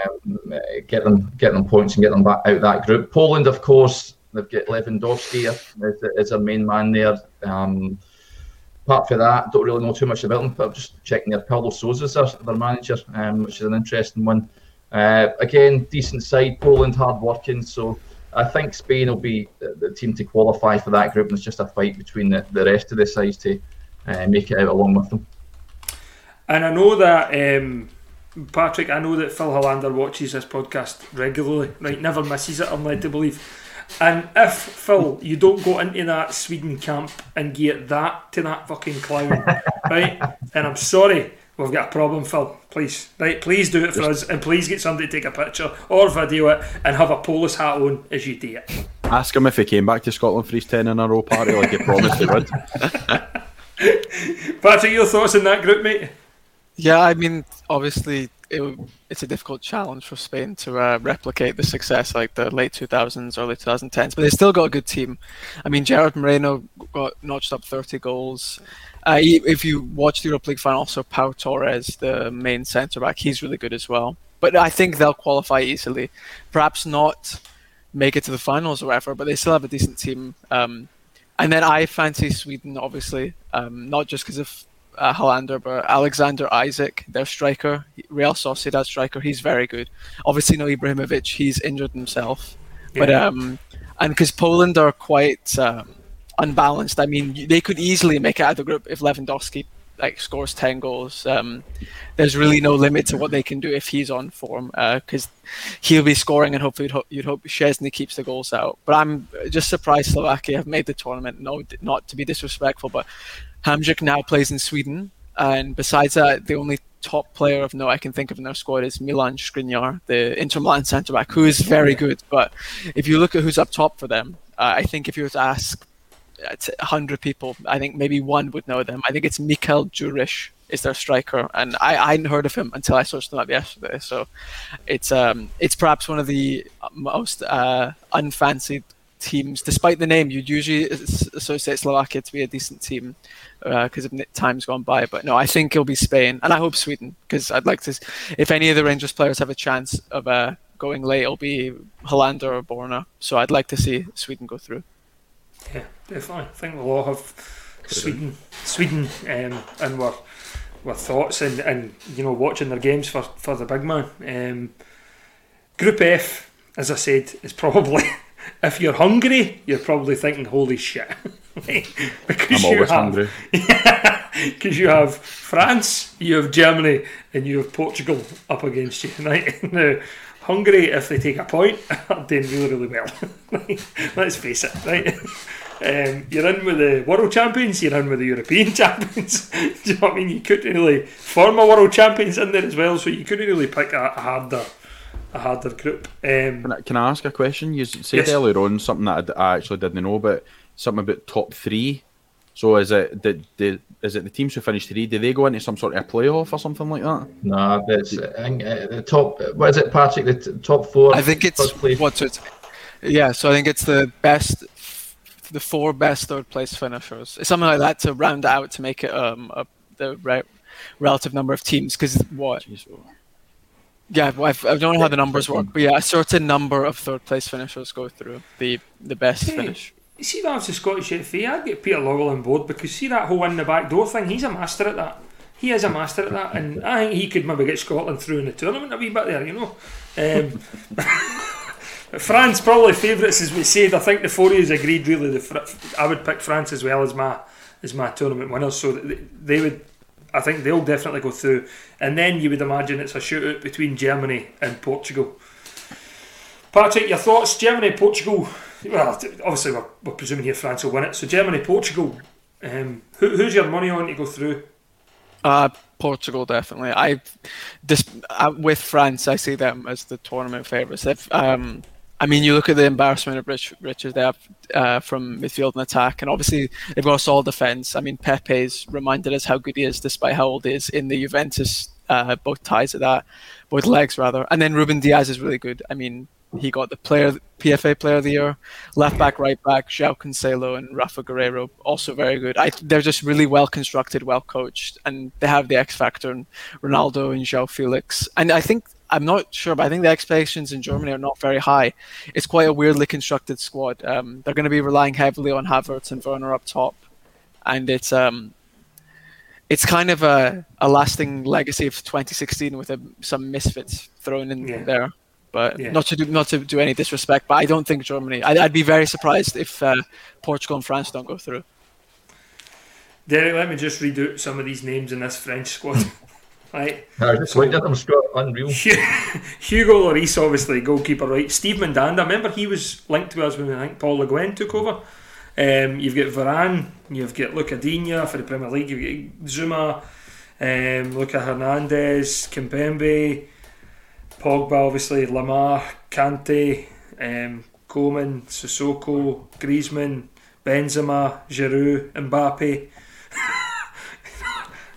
[SPEAKER 3] uh, get them get them points and get them back out of that group. Poland, of course, they've got Lewandowski as, as their main man there. Um, apart from that, don't really know too much about them. But I'm just checking there. Paulo Sousa's their, their manager, um, which is an interesting one. Uh, again, decent side. Poland hard working, so I think Spain will be the, the team to qualify for that group, and it's just a fight between the, the rest of the sides to uh, make it out along with them.
[SPEAKER 1] And I know that, um, Patrick, I know that Phil Hollander watches this podcast regularly, right? Never misses it, I'm led to believe. And if, Phil, you don't go into that Sweden camp and get that to that fucking clown, right? And I'm sorry, we've got a problem, Phil. Please, right? Please do it for us and please get somebody to take a picture or video it and have a Polish hat on as you do it.
[SPEAKER 2] Ask him if he came back to Scotland for his 10 in a row party like he promised he would.
[SPEAKER 1] Patrick, your thoughts on that group, mate?
[SPEAKER 4] Yeah, I mean, obviously, it, it's a difficult challenge for Spain to uh, replicate the success like the late 2000s, early 2010s, but they still got a good team. I mean, Gerard Moreno got notched up 30 goals. Uh, if you watch the Europa League final, also Pau Torres, the main centre back, he's really good as well. But I think they'll qualify easily. Perhaps not make it to the finals or whatever, but they still have a decent team. Um, and then I fancy Sweden, obviously, um, not just because of uh, Hollander, but Alexander Isak, their striker, Real Sociedad striker, he's very good. Obviously, no Ibrahimovic, he's injured himself. But um, and because Poland are quite um, unbalanced, I mean, they could easily make it out of the group if Lewandowski like scores ten goals. Um, there's really no limit to what they can do if he's on form because uh, he'll be scoring and hopefully you'd, ho- you'd hope Szczesny keeps the goals out. But I'm just surprised Slovakia have made the tournament. No, not to be disrespectful, but Hamsik now plays in Sweden, and besides that, the only top player of note I can think of in their squad is Milan Skriniar, the Inter Milan centre back, who is very good. But if you look at who's up top for them, uh, I think if you were to ask 100 people, I think maybe one would know them. I think it's Mikel Djuric is their striker, and I, I hadn't heard of him until I searched him up yesterday. So it's um it's perhaps one of the most uh, unfancied teams. Despite the name, you'd usually associate Slovakia to be a decent team because uh, of times gone by. But no, I think it'll be Spain, and I hope Sweden because I'd like to. If any of the Rangers players have a chance of uh, going late, it'll be Helander or Borna. So I'd like to see Sweden go through.
[SPEAKER 1] Yeah, definitely. I think we'll all have Sweden, Sweden, um, and we're, we're thoughts and, and you know watching their games for, for the big man. Um, Group F, as I said, is probably if you're hungry, you're probably thinking, "Holy shit!"
[SPEAKER 2] because I'm always have, hungry.
[SPEAKER 1] Because you have France, you have Germany, and you have Portugal up against you. Right now, Hungary, if they take a point, are doing really, really well. Let's face it, right? Um, you're in with the world champions, you're in with the European champions. Do you know what I mean? You couldn't really former world champions in there as well, so you couldn't really pick a, a harder a harder group. Um,
[SPEAKER 2] can, I, can I ask a question? You said yes. earlier on something that I, I actually didn't know, but something about top three. So is it the, the is it the teams who finished three? Do they go into some sort of a playoff or something like that?
[SPEAKER 3] No, that's I think, uh, the top. What is it, Patrick? The t- top four.
[SPEAKER 4] I think it's what's it? Yeah, so I think it's the best, the four best third place finishers, something like that to round out to make it um a, the re- relative number of teams. Because what? Yeah, well, I don't know how the numbers work, but yeah, a certain number of third place finishers go through the the best hey, finish.
[SPEAKER 1] You see that as a Scottish FA, I'd get Peter Lawwell on board because see that whole in the back door thing, he's a master at that. He is a master at that, and I think he could maybe get Scotland through in the tournament a wee bit there, you know. Um, France probably favourites as we said. I think the four of us agreed really. The I would pick France as well as my as my tournament winners, so they would. I think they'll definitely go through, and then you would imagine it's a shootout between Germany and Portugal. Patrick, your thoughts? Germany, Portugal well, obviously we're, we're presuming here France will win it. So Germany, Portugal. Um, who, who's your money on to go through?
[SPEAKER 4] Uh, Portugal definitely. I this uh, with France, I see them as the tournament favourites. If um, I mean, you look at the embarrassment of Rich, Richards there uh, from midfield and attack, and obviously they've got a solid defence. I mean, Pepe's reminded us how good he is, despite how old he is in the Juventus uh, both ties of that, both legs rather. And then Ruben Dias is really good. I mean, he got the player PFA Player of the Year, left back, right back, João Cancelo and Rafa Guerreiro also very good. I, they're just really well constructed, well coached, and they have the X factor and Ronaldo and João Felix. And I think I'm not sure, but I think the expectations in Germany are not very high. It's quite a weirdly constructed squad. Um, they're going to be relying heavily on Havertz and Werner up top, and it's um, it's kind of a, a lasting legacy of 2016 with a, some misfits thrown in yeah. there. But yeah. not to do not to do any disrespect, but I don't think Germany. I'd, I'd be very surprised if uh, Portugal and France don't go through.
[SPEAKER 1] Derek, let me just read out some of these names in this French squad. right.
[SPEAKER 3] I just looked at them, Scott. Unreal.
[SPEAKER 1] Hugo Lloris, obviously, goalkeeper, right? Steve Mandanda, remember he was linked to us when I think Paul Le Guen took over. Um, you've got Varane, you've got Luca Digne for the Premier League, you've got Zouma, um, Luca Hernandez, Kimpembe, Pogba, obviously, Lemar, Kante, um, Coman, Sissoko, Griezmann, Benzema, Giroud, Mbappe.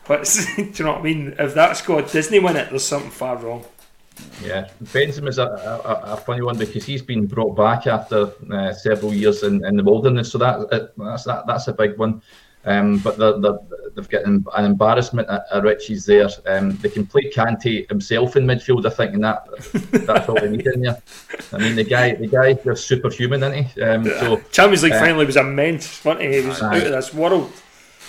[SPEAKER 1] But do you know what I mean? If that squad Disney win it, there's something far wrong.
[SPEAKER 3] Yeah, Benzema's a, a, a funny one because he's been brought back after uh, several years in, in the wilderness, so that, uh, that's that, that's a big one. Um, but they're, they're, they've got an, embarrassment at, at Richie's there. Um, they can play Kante himself in midfield, I think, and that that's all they need in there. I mean, the guy, the guy, they're superhuman, isn't he? Um, so
[SPEAKER 1] Champions League uh, finally was immense, wasn't he? He was uh, out of this world.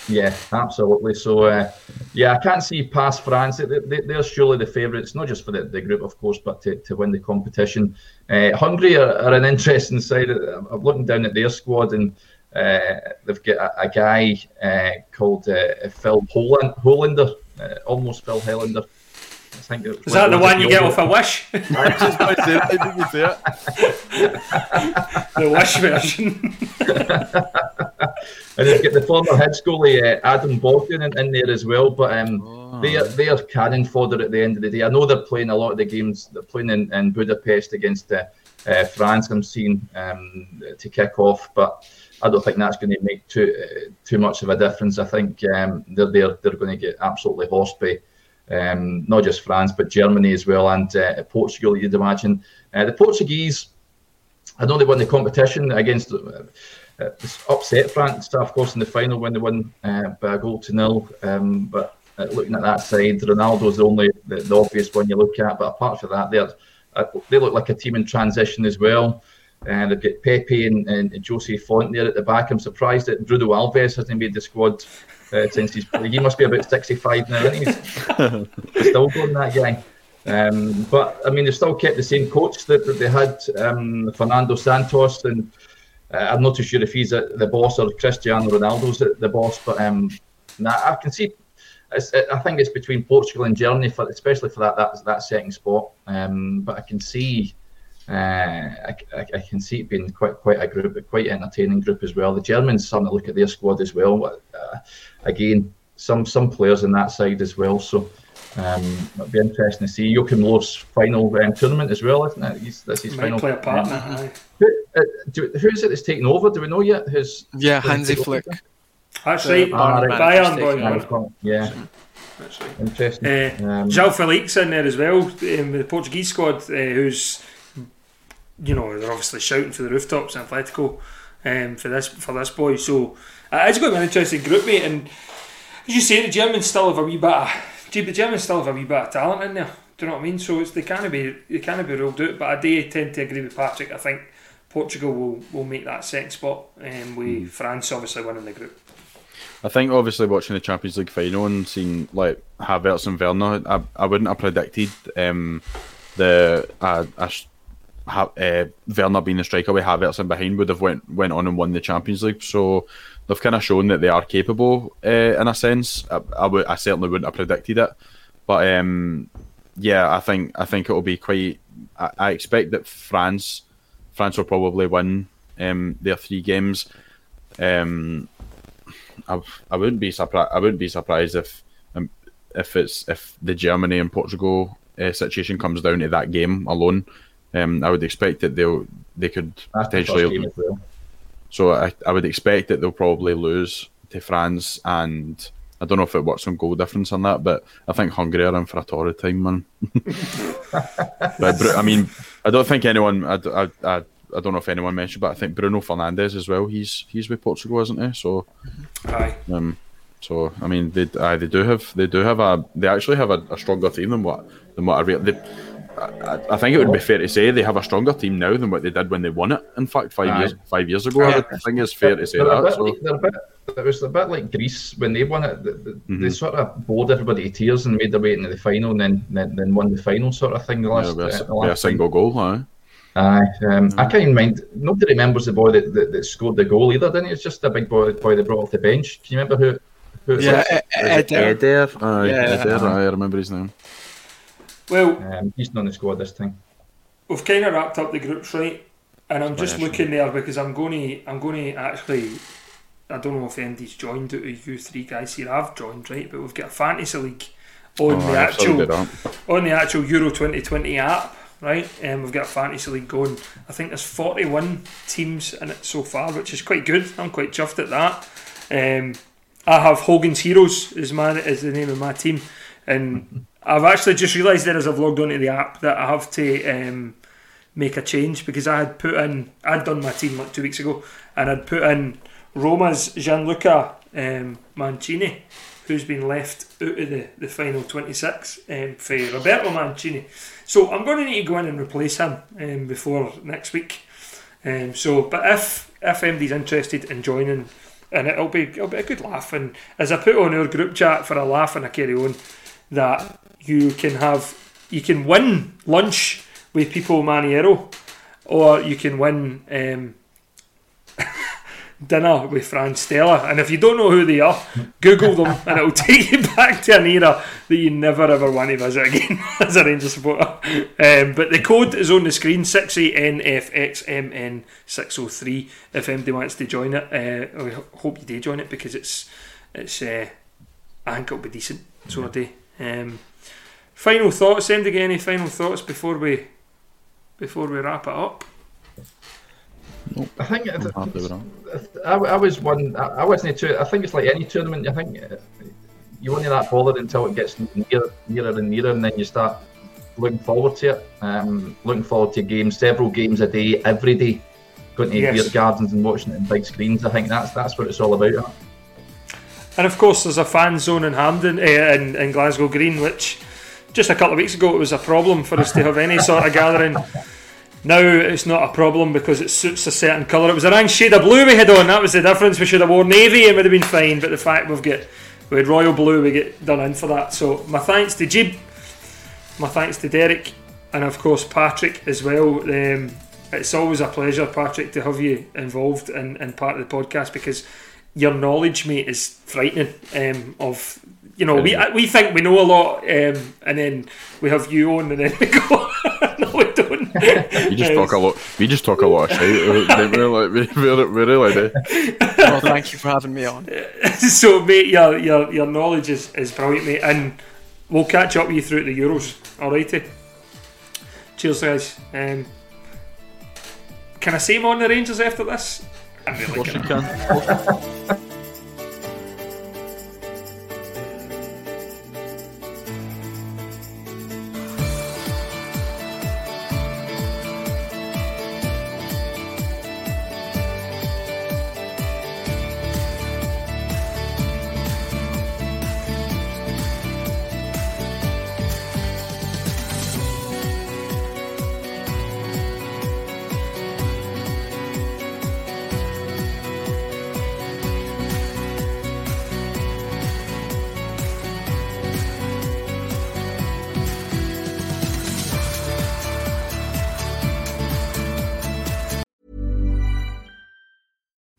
[SPEAKER 3] Yeah, absolutely. So, uh, yeah, I can't see past France. They, are surely the favourites, not just for the, the group, of course, but to, to win the competition. Uh, Hungary are, are, an interesting side. I'm looking down at their squad and uh, they've got a, a guy uh, called uh, Phil Holand, Holander, uh, almost Phil Helander.
[SPEAKER 1] I think it, Is that the one you get off a wish? I just about to say, did you say it? the wish version.
[SPEAKER 3] and they've got the former head goalie uh, Adam Bogdan in, in, there as well. But um, oh. they are they are cannon fodder at the end of the day. I know they're playing a lot of the games. They're playing in, in Budapest against uh, uh, France. I'm seeing um, to kick off, but I don't think that's going to make too uh, too much of a difference. I think um, they're they're, they're going to get absolutely horsed by um, not just France but Germany as well and uh, Portugal. You'd imagine uh, the Portuguese. I know they won the competition against. Uh, uh upset France, of course, in the final when they won uh, by a goal to nil. Um, but uh, looking at that side, Ronaldo's the only the, the, obvious one you look at. But apart from that, they're they look like a team in transition as well. And they've got Pepe and, and Jose Font there at the back. I'm surprised that Bruno Alves hasn't made the squad uh, since he's he must be about 65 now. Isn't he? He's still going that guy. Um, but I mean, they still kept the same coach that, that they had, um, Fernando Santos, and uh, I'm not too sure if he's a, the boss or Cristiano Ronaldo's the boss. But um, nah, I can see. I think it's between Portugal and Germany, for, especially for that that, that second spot. Um, but I can see I, I, I, can see it being quite quite a group, quite entertaining group as well. The Germans starting to look at their squad as well. Uh, again, some some players on that side as well. So um, it'll be interesting to see Joachim Löw's final um, tournament as well, isn't it? He's, that's his
[SPEAKER 1] Might final. Play a partner.
[SPEAKER 3] Who, uh, do, who is it that's taking over? Do we know yet? Who's
[SPEAKER 4] yeah, Hansi Flick.
[SPEAKER 1] That's right, Bayern boy.
[SPEAKER 3] Yeah. Interesting. Uh,
[SPEAKER 1] um, João Felix in there as well, um, the Portuguese squad, uh, who's you know, they're obviously shouting for the rooftops in Atletico um, for this for this boy. So uh, it's going to be an interesting group, mate. And as you say, the Germans still have a wee bit. Of, the Germans still have a wee bit of talent in there. Do you know what I mean? So it's they can't be they can't be ruled out. But I do tend to agree with Patrick. I think Portugal will, will make that second spot, um, with mm. France obviously winning the group.
[SPEAKER 2] I think obviously watching the Champions League final and seeing like Havertz and Werner, I, I wouldn't have predicted um, the a, a ha- uh, Werner being the striker with Havertz in behind would have went went on and won the Champions League. So they've kind of shown that they are capable uh, in a sense. I, I, w- I certainly wouldn't have predicted it, but um, yeah, I think I think it will be quite. I, I, expect that France France will probably win um, their three games. Um, I, I wouldn't be surprised. I wouldn't be surprised if um, if it's if the Germany and Portugal uh, situation comes down to that game alone. Um, I would expect that they'll they could That's potentially. well. So I, I would expect that they'll probably lose to France, and I don't know if it works on goal difference on that, but I think Hungary are in for a torrid time, man. but I mean, I don't think anyone. I, I, I, I don't know if anyone mentioned, but I think Bruno Fernandes as well. He's he's with Portugal, isn't he? So,
[SPEAKER 1] aye.
[SPEAKER 2] Um, so I mean, they aye, they do have they do have a they actually have a, a stronger team than what than what I really. I, I, think it would be fair to say they have a stronger team now than what they did when they won it. In fact, five Aye. years five years ago, yeah. I think it's fair to say they're that. So.
[SPEAKER 3] Like, it was a bit like Greece when they won it. They, mm-hmm. they, sort of bored everybody to tears and made their way into the final, and then then, then won the final sort of thing. The last,
[SPEAKER 2] yeah, uh, the last a single goal, huh?
[SPEAKER 3] Aye, um, I can't mind. Nobody remembers the boy that, that, that, scored the goal either, didn't he? It's just a big boy, boy they brought off the bench. Can you remember who? who
[SPEAKER 4] yeah, Eder.
[SPEAKER 2] Eder. Aye, yeah. Eder. I remember his name.
[SPEAKER 1] Well,
[SPEAKER 3] um, he's not in the squad this time.
[SPEAKER 1] We've kind of wrapped up the groups, right? And I'm just looking there because I'm going to, I'm going to actually, I don't know if Andy's joined out of you three guys here. I've joined, right? But we've got a fantasy league on oh, the actual, on the actual Euro 2020 app, right? And um, we've got a fantasy league going. I think there's 41 teams in it so far, which is quite good. I'm quite chuffed at that. Um, I have Hogan's Heroes is my is the name of my team, and I've actually just realised there as I've logged onto the app that I have to um, make a change because I had put in, I'd done my team like two weeks ago and I'd put in Roma's Gianluca um, Mancini, who's been left out of the, the final 26 um, for Roberto Mancini. So I'm going to need to go in and replace him um, before next week. Um, so, but if if MD's interested in joining, and it'll be it'll be a good laugh. And as I put on our group chat for a laugh and a carry on, that you can have you can win lunch with people Maniero, or you can win um, dinner with Fran Stella. And if you don't know who they are, Google them and it'll take you back to an era that you never ever want to visit again as a Rangers supporter. Um, but the code is on the screen 6ANFXMN603 if anybody wants to join it. Uh, I hope you do join it because it's, it's uh, I think it'll be decent. So I do. Um, final thoughts, Andy, any final thoughts before we before we wrap it up?
[SPEAKER 3] Nope. I think I, I, was one. I, I wasn't too. I think it's like any tournament. I think uh, you only that bothered until it gets nearer, nearer and nearer, and then you start looking forward to it. Um, looking forward to games, several games a day, every day. Going to yes. beer gardens and watching it in big screens. I think that's that's what it's all about.
[SPEAKER 1] And of course, there's a fan zone in Hampden, uh, in, in Glasgow Green, which just a couple of weeks ago it was a problem for us to have any sort of gathering. Now it's not a problem because it suits a certain colour. It was a wrong shade of blue we had on. That was the difference. We should have worn navy. It would have been fine. But the fact we've got we had royal blue, we get done in for that. So my thanks to Geeb, my thanks to Derek, and of course Patrick as well. Um, it's always a pleasure, Patrick, to have you involved in, in part of the podcast because your knowledge, mate, is frightening. Um, of you know, we we think we know a lot, um, and then we have you on, and then we go, no, we don't.
[SPEAKER 2] you just talk a lot. We just talk a lot of shit. we like, we, we, we really do.
[SPEAKER 4] Well, thank you for having me on.
[SPEAKER 1] so, mate, your your your knowledge is, is brilliant, mate, and we'll catch up with you throughout the Euros. Alrighty. Cheers, guys. Um, can I say more on the Rangers after this?
[SPEAKER 2] I'm really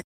[SPEAKER 5] it.